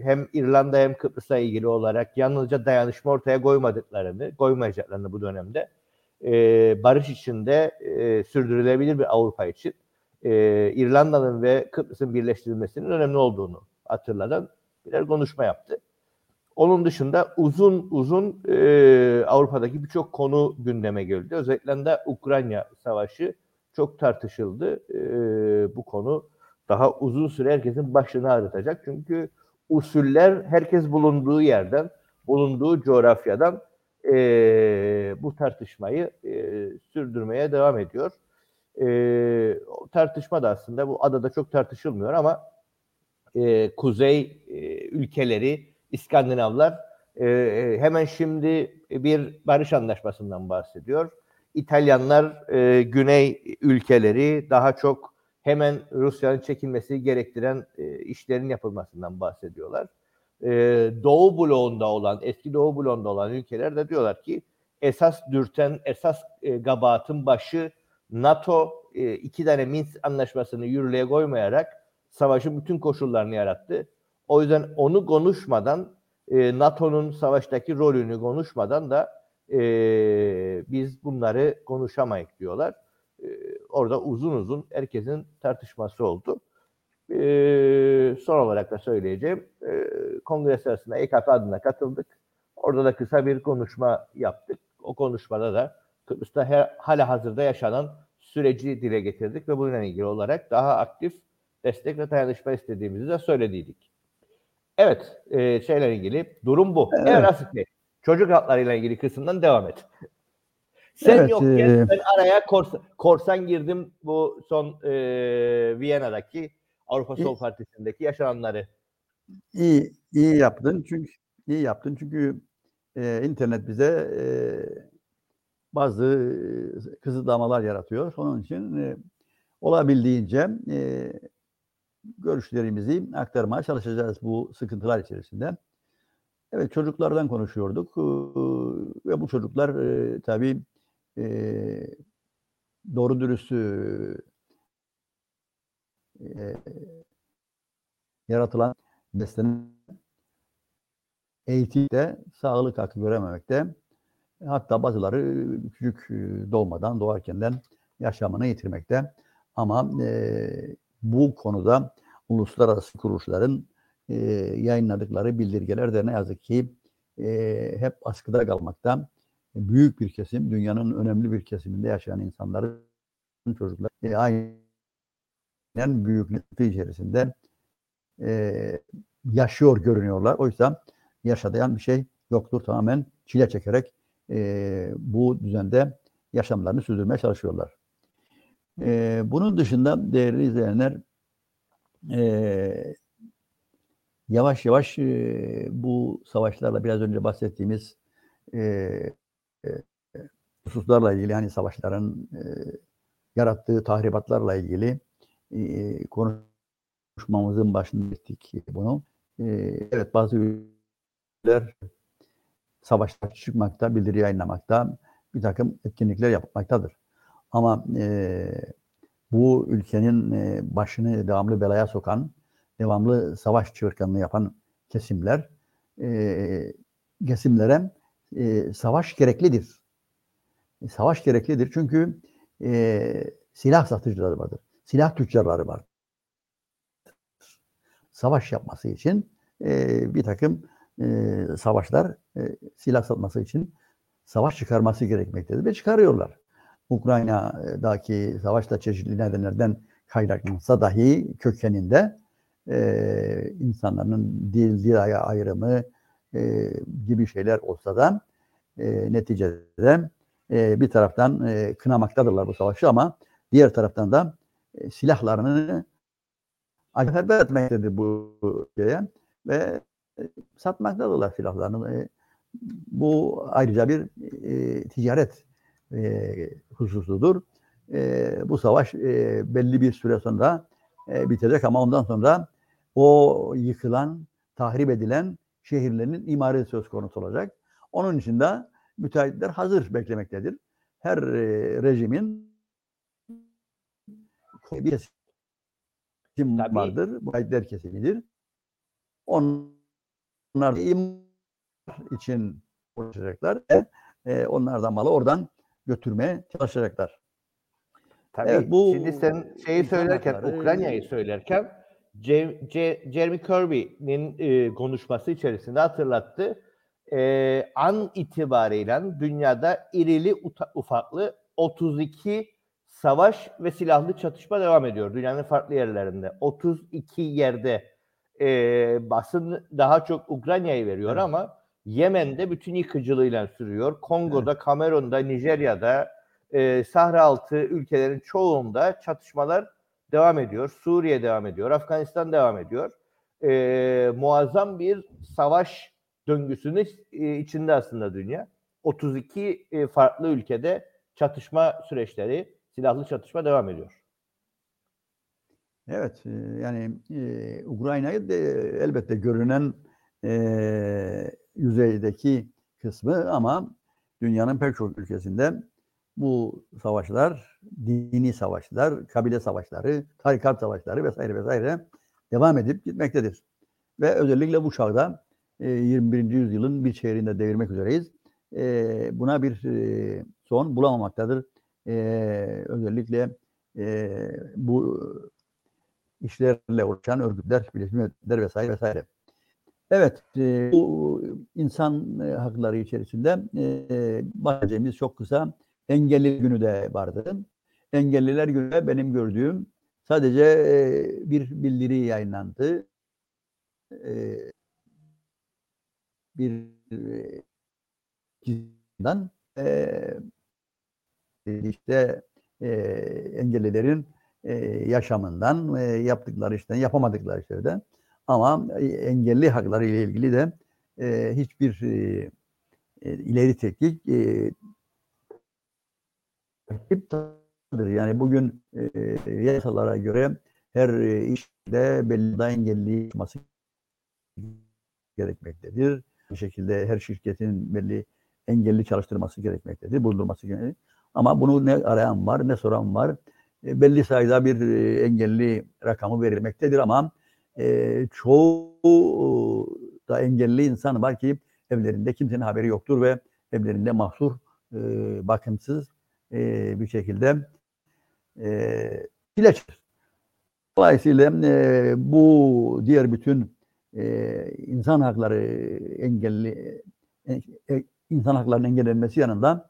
hem İrlanda hem Kıbrıs'la ilgili olarak yalnızca dayanışma ortaya koymadıklarını, koymayacaklarını bu dönemde e, barış içinde e, sürdürülebilir bir Avrupa için e, İrlanda'nın ve Kıbrıs'ın birleştirilmesinin önemli olduğunu hatırladan birer konuşma yaptı. Onun dışında uzun uzun e, Avrupa'daki birçok konu gündeme geldi. Özellikle de Ukrayna Savaşı çok tartışıldı. E, bu konu daha uzun süre herkesin başını ağrıtacak. Çünkü usuller herkes bulunduğu yerden, bulunduğu coğrafyadan e, bu tartışmayı e, sürdürmeye devam ediyor. E, tartışma da aslında bu adada çok tartışılmıyor ama e, kuzey e, ülkeleri, İskandinavlar e, hemen şimdi bir barış anlaşmasından bahsediyor. İtalyanlar e, güney ülkeleri daha çok hemen Rusya'nın çekilmesi gerektiren e, işlerin yapılmasından bahsediyorlar. E, Doğu bloğunda olan, eski Doğu bloğunda olan ülkeler de diyorlar ki esas dürten, esas e, gabatın başı NATO e, iki tane Minsk anlaşmasını yürürlüğe koymayarak savaşın bütün koşullarını yarattı. O yüzden onu konuşmadan e, NATO'nun savaştaki rolünü konuşmadan da e, biz bunları konuşamayız diyorlar. E, orada uzun uzun herkesin tartışması oldu. E, son olarak da söyleyeceğim. E, kongre sırasında EKP adına katıldık. Orada da kısa bir konuşma yaptık. O konuşmada da Kıbrıs'ta her, hala hazırda yaşanan süreci dile getirdik ve bununla ilgili olarak daha aktif destek ve dayanışma istediğimizi de söylediydik. Evet, e, şeyle ilgili durum bu. Evet, Bey, çocuk haklarıyla ilgili kısımdan devam et. Sen evet, yokken e... ben araya korsan, korsan girdim bu son e, Viyana'daki Avrupa Sol Partisi'ndeki yaşananları. İyi, iyi yaptın çünkü iyi yaptın çünkü e, internet bize e, bazı e, kısıtlamalar yaratıyor. Onun için e, olabildiğince e, görüşlerimizi aktarmaya çalışacağız bu sıkıntılar içerisinde. Evet çocuklardan konuşuyorduk ve bu çocuklar e, tabii e, doğru dürüst e, yaratılan beslenen eğitimde sağlık hakkı görememekte. Hatta bazıları küçük e, doğmadan, doğarkenden yaşamını yitirmekte. Ama e, bu konuda uluslararası kuruluşların e, yayınladıkları bildirgeler ne yazık ki e, hep askıda kalmakta. Büyük bir kesim, dünyanın önemli bir kesiminde yaşayan insanların çocuklar e, aynen büyüklüğü içerisinde e, yaşıyor görünüyorlar. Oysa yaşayan bir şey yoktur. Tamamen çile çekerek e, bu düzende yaşamlarını sürdürmeye çalışıyorlar. E, bunun dışında değerli izleyenler e, yavaş yavaş bu savaşlarla biraz önce bahsettiğimiz hususlarla ilgili hani savaşların yarattığı tahribatlarla ilgili konuşmamızın başında ettik bunu. Evet bazı ülkeler savaşlar çıkmakta, bildiri yayınlamakta, bir takım etkinlikler yapmaktadır. Ama e, bu ülkenin e, başını devamlı belaya sokan, devamlı savaş çığırtkanlığı yapan kesimler, e, kesimlere e, savaş gereklidir. E, savaş gereklidir çünkü e, silah satıcıları vardır. Silah tüccarları var. Savaş yapması için e, bir takım e, savaşlar e, silah satması için savaş çıkarması gerekmektedir ve çıkarıyorlar. Ukrayna'daki savaşla çeşitli nedenlerden kaynaklansa dahi kökeninde e, insanların dil, dil ayrımı e, gibi şeyler olsa da e, neticede e, bir taraftan e, kınamaktadırlar bu savaşı ama diğer taraftan da e, silahlarını seferber etmektedir bu şeye ve e, satmaktadırlar silahlarını. E, bu ayrıca bir e, ticaret e, hususudur. E, bu savaş e, belli bir süre sonra e, bitecek ama ondan sonra o yıkılan, tahrip edilen şehirlerin imarı söz konusu olacak. Onun için de müteahhitler hazır beklemektedir. Her e, rejimin bir kesim vardır. Müteahhitler kesimidir. Onlar imar için uğraşacaklar. E, onlar da malı oradan götürmeye çalışacaklar. Tabii. Evet, bu Şimdi sen şeyi söylerken, Ukrayna'yı söylerken Jeremy Kirby'nin e, konuşması içerisinde hatırlattı. E, an itibariyle dünyada irili uta- ufaklı 32 savaş ve silahlı çatışma devam ediyor dünyanın farklı yerlerinde. 32 yerde e, basın daha çok Ukrayna'yı veriyor Evet. ama Yemen'de bütün yıkıcılığıyla sürüyor. Kongo'da, Kamerun'da, Nijerya'da, e, Sahra altı ülkelerin çoğunda çatışmalar devam ediyor. Suriye devam ediyor. Afganistan devam ediyor. E, muazzam bir savaş döngüsünün e, içinde aslında dünya. 32 e, farklı ülkede çatışma süreçleri, silahlı çatışma devam ediyor. Evet, e, yani e, Ukrayna'yı da elbette görünen e, yüzeydeki kısmı ama dünyanın pek çok ülkesinde bu savaşlar, dini savaşlar, kabile savaşları, tarikat savaşları vesaire vesaire devam edip gitmektedir. Ve özellikle bu çağda e, 21. yüzyılın bir çeyreğinde devirmek üzereyiz. E, buna bir e, son bulamamaktadır. E, özellikle e, bu işlerle uğraşan örgütler, Birleşmiş Milletler vesaire vesaire. Evet, e, bu insan e, hakları içerisinde e, bahsedeceğimiz çok kısa engelli günü de vardı. Engelliler günü benim gördüğüm sadece e, bir bildiri yayınlandı. E, bir kişiden e, işte e, engellilerin e, yaşamından, e, yaptıkları işten, yapamadıkları işlerden ama engelli hakları ile ilgili de e, hiçbir e, ileri teknik e, takiptadır. Yani bugün e, yasalara göre her e, işte belli da engelli olması gerekmektedir. Bir şekilde her şirketin belli engelli çalıştırması gerekmektedir, bulundurması gerekmektedir. Ama bunu ne arayan var, ne soran var. E, belli sayıda bir e, engelli rakamı verilmektedir ama e, çoğu da engelli insan var ki evlerinde kimsenin haberi yoktur ve evlerinde mahsur, e, bakımsız e, bir şekilde e, ilaçtır. Dolayısıyla e, bu diğer bütün e, insan hakları engelli e, e, insan haklarının engellenmesi yanında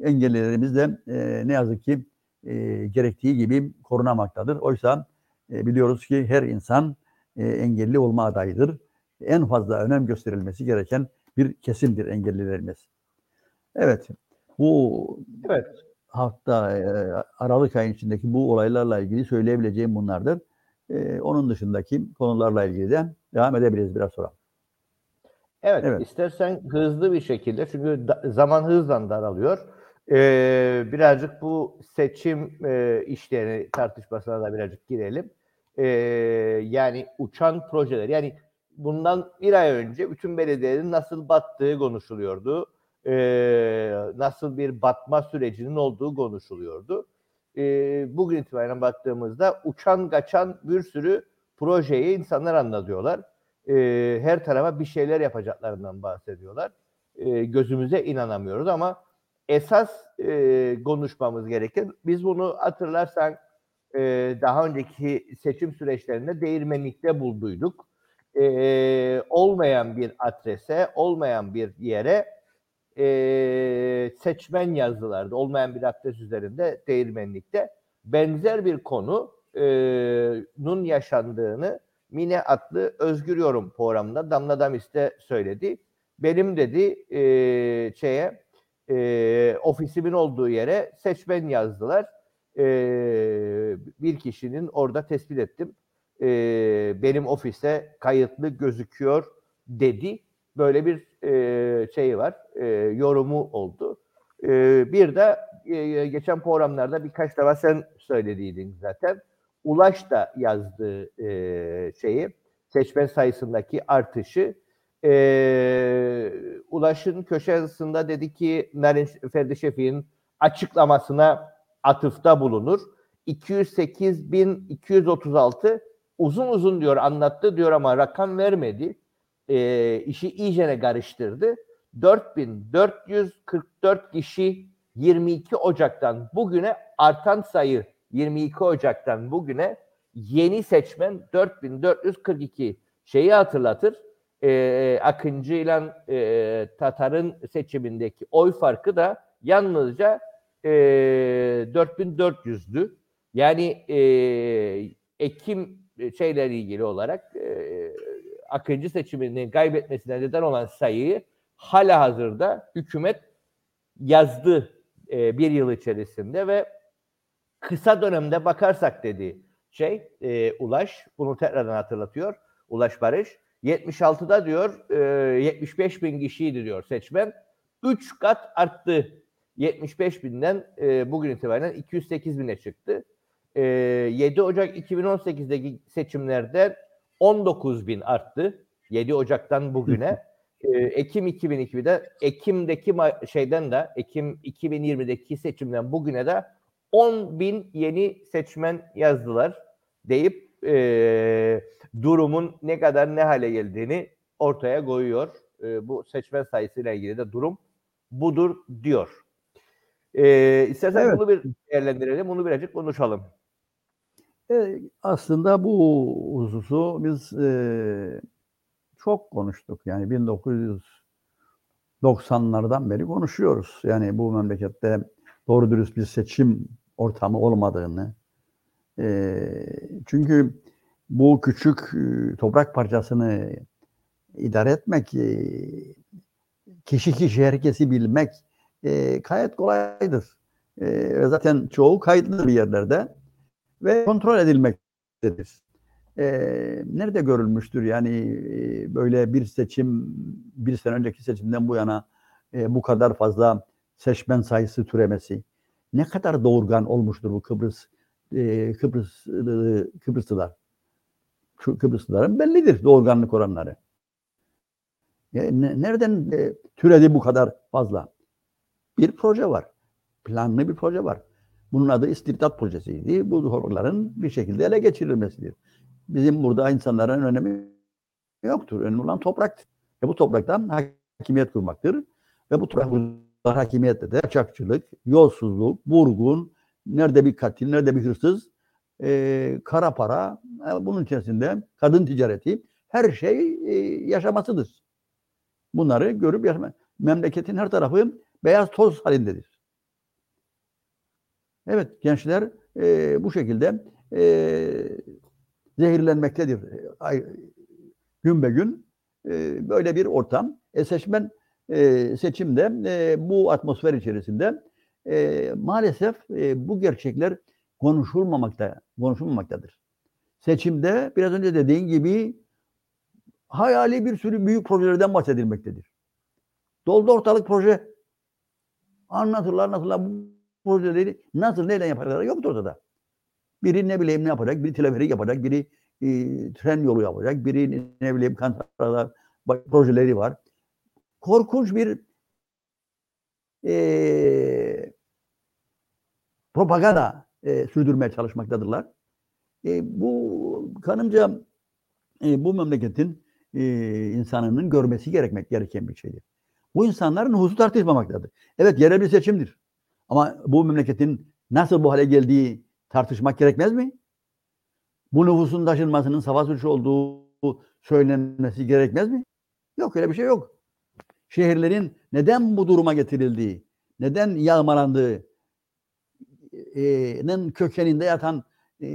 engellilerimiz de e, ne yazık ki e, gerektiği gibi korunamaktadır. Oysa e, biliyoruz ki her insan e, engelli olma adayıdır. En fazla önem gösterilmesi gereken bir kesimdir engellilerimiz. Evet, bu Evet. Hafta e, Aralık ayın içindeki bu olaylarla ilgili söyleyebileceğim bunlardır. E, onun dışındaki konularla ilgili de devam edebiliriz biraz sonra. Evet, Evet. istersen hızlı bir şekilde çünkü da- zaman hızla daralıyor. Ee, birazcık bu seçim e, işlerini tartışmasına da birazcık girelim. Ee, yani uçan projeler, yani bundan bir ay önce bütün belediyelerin nasıl battığı konuşuluyordu. Ee, nasıl bir batma sürecinin olduğu konuşuluyordu. Ee, bugün itibaren baktığımızda uçan kaçan bir sürü projeyi insanlar anlatıyorlar e, her tarafa bir şeyler yapacaklarından bahsediyorlar. E, gözümüze inanamıyoruz ama esas e, konuşmamız gereken, biz bunu hatırlarsan e, daha önceki seçim süreçlerinde değirmenlikte bulduyduk. E, olmayan bir adrese, olmayan bir yere e, seçmen yazdılardı. Olmayan bir adres üzerinde değirmenlikte. Benzer bir konunun yaşandığını Mine adlı Özgür Yorum programında Damla Damis de söyledi. Benim dedi e, şeye e, ofisimin olduğu yere seçmen yazdılar. E, bir kişinin orada tespit ettim. E, benim ofise kayıtlı gözüküyor dedi. Böyle bir e, şey var, e, yorumu oldu. E, bir de e, geçen programlarda birkaç defa sen söylediydin zaten. Ulaş da yazdığı e, şeyi, seçmen sayısındaki artışı. E, Ulaş'ın köşe yazısında dedi ki Narin Ferdi Şefik'in açıklamasına atıfta bulunur. 208.236 uzun uzun diyor anlattı diyor ama rakam vermedi. E, işi iyicene karıştırdı. 4444 kişi 22 Ocak'tan bugüne artan sayı 22 Ocak'tan bugüne yeni seçmen 4442 şeyi hatırlatır. Ee, Akıncı ile e, Tatar'ın seçimindeki oy farkı da yalnızca e, 4400'dü. Yani e, Ekim şeylerle ilgili olarak e, Akıncı seçimini kaybetmesine neden olan sayıyı hala hazırda hükümet yazdı e, bir yıl içerisinde ve kısa dönemde bakarsak dedi şey e, Ulaş bunu tekrardan hatırlatıyor Ulaş Barış 76'da diyor e, 75 bin kişiydi diyor seçmen 3 kat arttı 75 binden e, bugün itibaren 208 bine çıktı. E, 7 Ocak 2018'deki seçimlerde 19 bin arttı 7 Ocak'tan bugüne. E, Ekim 2002'de Ekim'deki şeyden de Ekim 2020'deki seçimden bugüne de 10 bin yeni seçmen yazdılar deyip e, durumun ne kadar ne hale geldiğini ortaya koyuyor. E, bu seçmen sayısıyla ilgili de durum budur diyor. E, istersen Evet. bunu bir değerlendirelim, bunu birazcık konuşalım. E, aslında bu hususu biz e, çok konuştuk. Yani 1990'lardan beri konuşuyoruz. Yani bu memlekette doğru dürüst bir seçim ortamı olmadığını. E, çünkü bu küçük e, toprak parçasını idare etmek, e, kişi kişi herkesi bilmek e, gayet kolaydır. Zaten çoğu kayıtlı bir yerlerde ve kontrol edilmektedir. Ee, nerede görülmüştür yani e, böyle bir seçim bir sene önceki seçimden bu yana e, bu kadar fazla seçmen sayısı türemesi ne kadar doğurgan olmuştur bu Kıbrıs e, Kıbrıs Kıbrıslılar Şu Kıbrıslıların bellidir doğurganlık oranları. Ya ne- nereden e, türedi bu kadar fazla? Bir proje var. Planlı bir proje var. Bunun adı istibdat projesiydi. Bu horların bir şekilde ele geçirilmesidir. bizim burada insanların önemi yoktur. Önemli olan topraktır. Ve bu topraktan hakimiyet kurmaktır. Ve bu toprakta hakimiyette de kaçakçılık, yolsuzluk, vurgun, nerede bir katil, nerede bir hırsız, e, kara para, e, bunun içerisinde kadın ticareti, her şey e, yaşamasıdır. Bunları görüp yaşama. Memleketin her tarafı beyaz toz halindedir. Evet gençler e, bu şekilde e, zehirlenmektedir. Ay, gün be gün e, böyle bir ortam. E, seçmen e, seçimde e, bu atmosfer içerisinde e, maalesef e, bu gerçekler konuşulmamakta, konuşulmamaktadır. Seçimde biraz önce dediğin gibi hayali bir sürü büyük projelerden bahsedilmektedir. Doldu ortalık proje. Anlatırlar anlatırlar projeleri nasıl neyle yaparlar yoktur ortada. Biri ne bileyim ne yapacak, biri teleferik yapacak, biri e, tren yolu yapacak, biri ne bileyim kantarlar projeleri var. Korkunç bir e, propaganda e, sürdürmeye çalışmaktadırlar. E, bu kanımca e, bu memleketin e, insanının görmesi gerekmek gereken bir şeydir. Bu insanların nüfusu tartışmamaktadır. Evet yerel bir seçimdir. Ama bu memleketin nasıl bu hale geldiği tartışmak gerekmez mi? Bu nüfusun taşınmasının savaş suçu olduğu söylenmesi gerekmez mi? Yok öyle bir şey yok. Şehirlerin neden bu duruma getirildiği, neden yağmalandığı, nin kökeninde yatan e,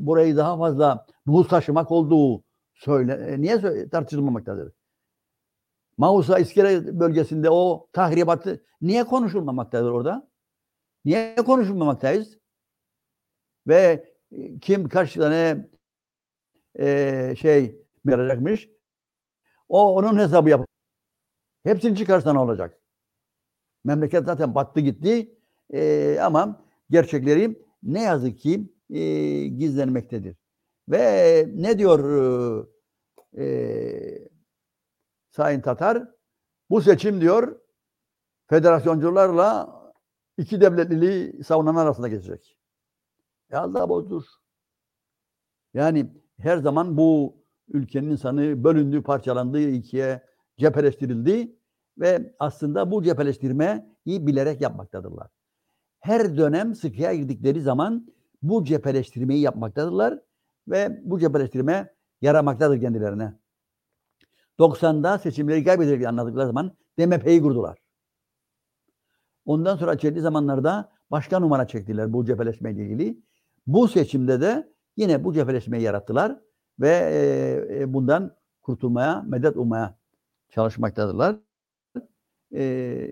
burayı daha fazla nüfus taşımak olduğu söyle e, niye söyle, tartışılmamaktadır? Mausa İskele bölgesinde o tahribatı niye konuşulmamaktadır orada? Niye konuşulmamaktayız? Ve kim kaç tane e, şey verecekmiş? O onun hesabı yap. Hepsini çıkarsan olacak. Memleket zaten battı gitti. E, ama gerçekleri ne yazık ki e, gizlenmektedir. Ve ne diyor e, Sayın Tatar? Bu seçim diyor federasyoncularla iki devletliliği savunan arasında geçecek. Ya Allah bozdur. Yani her zaman bu ülkenin insanı bölündü, parçalandı, ikiye cepheleştirildi ve aslında bu cepheleştirmeyi bilerek yapmaktadırlar her dönem sıkıya girdikleri zaman bu cepheleştirmeyi yapmaktadırlar ve bu cepheleştirme yaramaktadır kendilerine. 90'da seçimleri kaybederek anladıkları zaman DMP'yi kurdular. Ondan sonra çeşitli zamanlarda başka numara çektiler bu cepheleşmeyle ilgili. Bu seçimde de yine bu cepheleşmeyi yarattılar ve e, e bundan kurtulmaya, medet ummaya çalışmaktadırlar. E,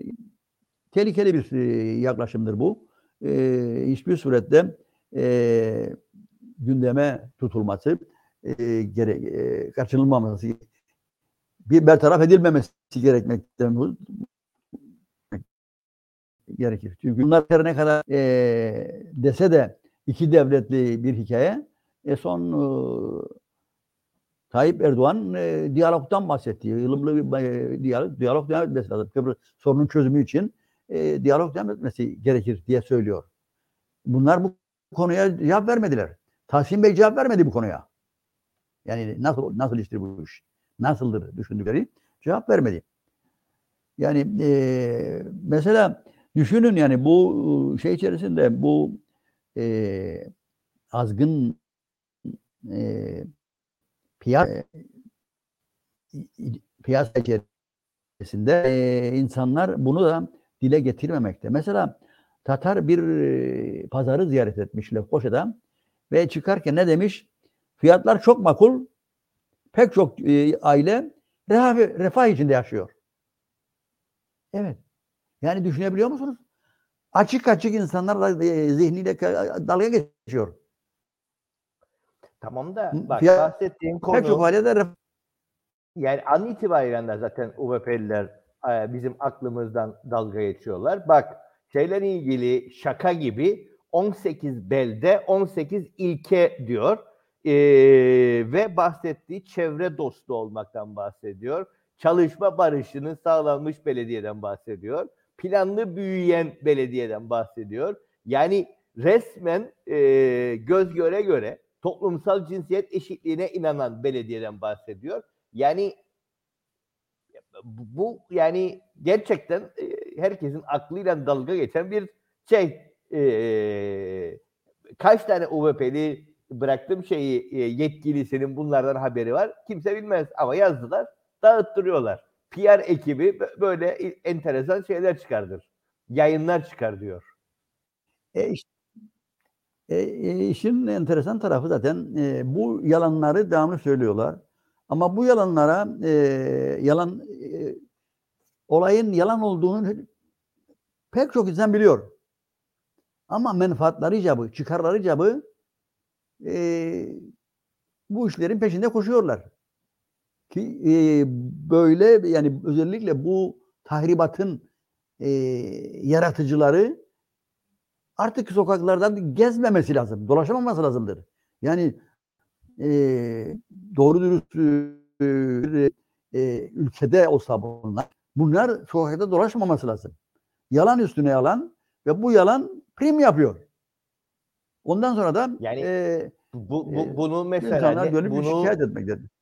tehlikeli bir yaklaşımdır bu. E, hiçbir surette e, gündeme tutulması, e, gere, e, kaçınılmaması, bir bertaraf edilmemesi gerekmekte gerekir. Çünkü bunlar her ne kadar e, dese de iki devletli bir hikaye. E son e, Tayyip Erdoğan e, diyalogdan bahsetti. Ilımlı bir e, diyalog, diyalog devam etmesi lazım. Kıbrıs sorunun çözümü için e, diyalog devam etmesi gerekir diye söylüyor. Bunlar bu konuya cevap vermediler. Tahsin Bey cevap vermedi bu konuya. Yani nasıl nasıl iştir bu iş? Nasıldır düşündükleri cevap vermedi. Yani e, mesela düşünün yani bu şey içerisinde bu e, azgın e, piyasa piyasa içerisinde e, insanlar bunu da dile getirmemekte. Mesela Tatar bir pazarı ziyaret etmiş Lefkoşa'da ve çıkarken ne demiş? Fiyatlar çok makul. Pek çok e, aile refah, refah içinde yaşıyor. Evet. Yani düşünebiliyor musunuz? Açık açık insanlar da e, zihniyle dalga geçiyor. Tamam da bak Fiyat, bahsettiğin konu pek çok ailede yani an itibariyle zaten UVP'liler e, bizim aklımızdan dalga geçiyorlar. Bak şeyle ilgili şaka gibi 18 belde 18 ilke diyor. Ee, ve bahsettiği çevre dostu olmaktan bahsediyor. Çalışma barışının sağlanmış belediyeden bahsediyor. Planlı büyüyen belediyeden bahsediyor. Yani resmen e, göz göre göre toplumsal cinsiyet eşitliğine inanan belediyeden bahsediyor. Yani bu yani gerçekten e, herkesin aklıyla dalga geçen bir şey. E, kaç tane UVP'li bıraktım şeyi e, yetkilisinin bunlardan haberi var. Kimse bilmez ama yazdılar, dağıttırıyorlar. PR ekibi böyle enteresan şeyler çıkardır. Yayınlar çıkar diyor. E, işte, e, işin enteresan tarafı zaten e, bu yalanları devamlı söylüyorlar. Ama bu yalanlara e, yalan e, olayın yalan olduğunu pek çok insan biliyor. Ama menfaatları icabı, çıkarları icabı e, bu işlerin peşinde koşuyorlar. Ki e, böyle yani özellikle bu tahribatın e, yaratıcıları artık sokaklardan gezmemesi lazım. Dolaşamaması lazımdır. Yani e, doğru dürüst e, e, ülkede olsa bunlar bunlar sokakta dolaşmaması lazım. Yalan üstüne yalan ve bu yalan prim yapıyor. Ondan sonra da yani e, bu, bu bunu mesela insanlar dönüp bunu şikayet etmektedir.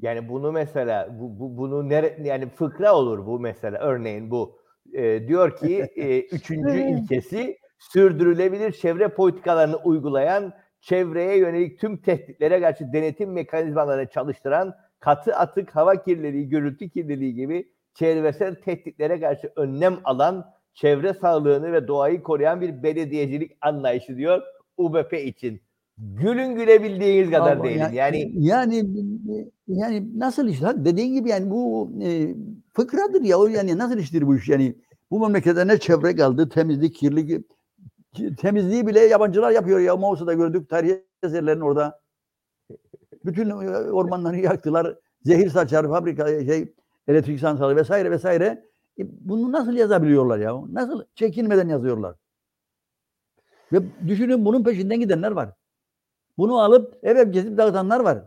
Yani bunu mesela bu, bu bunu nere, yani fıkra olur bu mesela örneğin bu e, diyor ki e, <laughs> üçüncü ilkesi sürdürülebilir çevre politikalarını uygulayan çevreye yönelik tüm tehditlere karşı denetim mekanizmalarını çalıştıran katı atık hava kirliliği, gürültü kirliliği gibi çevresel tehditlere karşı önlem alan çevre sağlığını ve doğayı koruyan bir belediyecilik anlayışı diyor UBP için. Gülün gülebildiğiniz kadar değil. Yani, yani yani yani nasıl iş dediğin gibi yani bu e, fıkradır ya. O yani nasıl iştir bu iş? Yani bu memlekette ne çevre kaldı? Temizlik kirlilik temizliği bile yabancılar yapıyor ya. Mosa'da gördük tarihi eserlerin orada. Bütün ormanları yaktılar. Zehir saçar fabrika şey elektrik santralı vesaire vesaire. E, bunu nasıl yazabiliyorlar ya? Nasıl çekinmeden yazıyorlar? Ve düşünün bunun peşinden gidenler var bunu alıp eve gezip dağıtanlar var.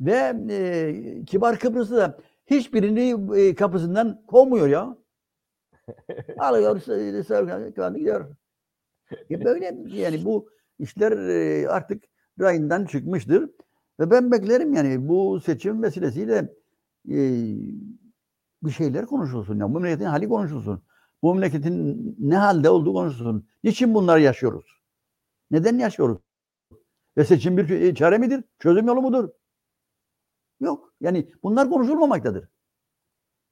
Ve e, Kibar Kıbrıs'ı da hiçbirini e, kapısından kovmuyor ya. <laughs> Alıyor, sığırkanı gidiyor. E böyle yani bu işler e, artık rayından çıkmıştır. Ve ben beklerim yani bu seçim meselesiyle e, bir şeyler konuşulsun. Ya. Bu memleketin hali konuşulsun. Bu memleketin ne halde olduğu konuşulsun. Niçin bunları yaşıyoruz? Neden yaşıyoruz? Ve seçim bir e, çare midir? Çözüm yolu mudur? Yok. Yani bunlar konuşulmamaktadır.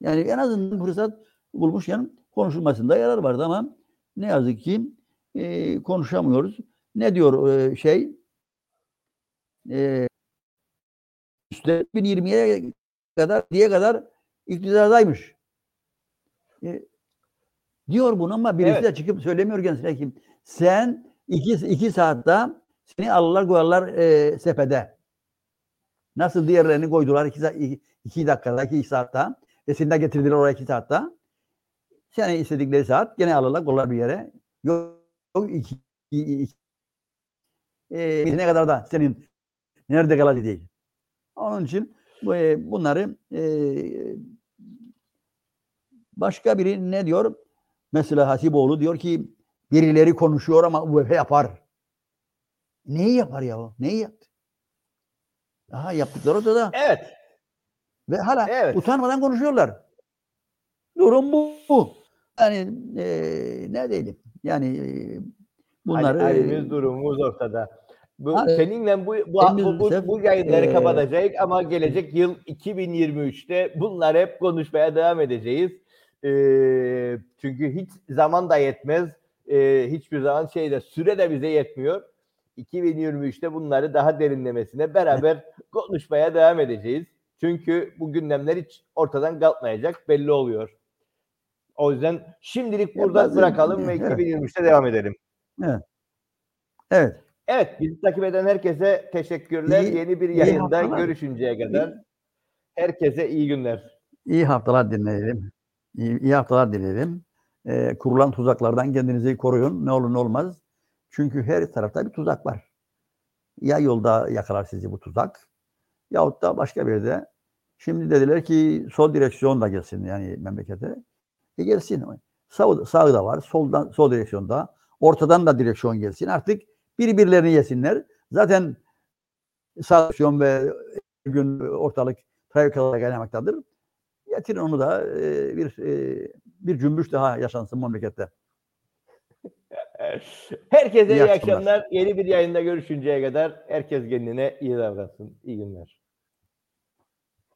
Yani en azından fırsat bulmuşken konuşulmasında yarar vardı ama ne yazık ki e, konuşamıyoruz. Ne diyor e, şey? E, işte 2020'ye kadar diye kadar iktidardaymış. E, diyor bunu ama birisi evet. de çıkıp söylemiyor kendisine kim. Sen iki, iki saatte seni alırlar koyarlar e, sepede. Nasıl diğerlerini koydular iki, iki, dakikada, iki saatte. Ve seni de getirdiler oraya iki saatte. Seni istedikleri saat gene alırlar koyarlar bir yere. Yok, iki, iki, iki. E, ne kadar da senin nerede kalacak değil. Onun için e, bunları e, başka biri ne diyor? Mesela Hasiboğlu diyor ki Birileri konuşuyor ama UEFA yapar. Neyi yapar ya o? Neyi yaptı? Aha yaptıkları da. Evet. Ve hala evet. utanmadan konuşuyorlar. Durum bu. Yani e, ne diyelim? Yani e, bunları... Halimiz durumumuz ortada. Bu, ha, seninle bu bu, bu, bu, bu yayınları e, kapatacağız ama gelecek yıl 2023'te bunlar hep konuşmaya devam edeceğiz. E, çünkü hiç zaman da yetmez e, hiçbir zaman şeyde süre de bize yetmiyor. 2023'te bunları daha derinlemesine beraber <laughs> konuşmaya devam edeceğiz. Çünkü bu gündemler hiç ortadan kalkmayacak belli oluyor. O yüzden şimdilik burada ya bırakalım ve <laughs> 2023'te devam edelim. Evet. Evet. Evet, bizi takip eden herkese teşekkürler. İyi, Yeni bir yayında görüşünceye kadar herkese iyi günler. İyi haftalar dileyelim. İyi, iyi haftalar dileyelim e, kurulan tuzaklardan kendinizi koruyun. Ne olur ne olmaz. Çünkü her tarafta bir tuzak var. Ya yolda yakalar sizi bu tuzak yahut da başka bir yerde. Şimdi dediler ki sol direksiyon da gelsin yani memlekete. E gelsin. Sağ, sağda var, soldan sol direksiyonda. Ortadan da direksiyon gelsin. Artık Birbirlerini yesinler. Zaten sallasyon ve gün ortalık trafikalara kaynamaktadır. Getirin onu da e, bir e, bir cümbüş daha yaşansın memlekette. <laughs> Herkese İyi iyi akşamlar. akşamlar. Yeni bir yayında görüşünceye kadar herkes kendine iyi davransın. İyi günler.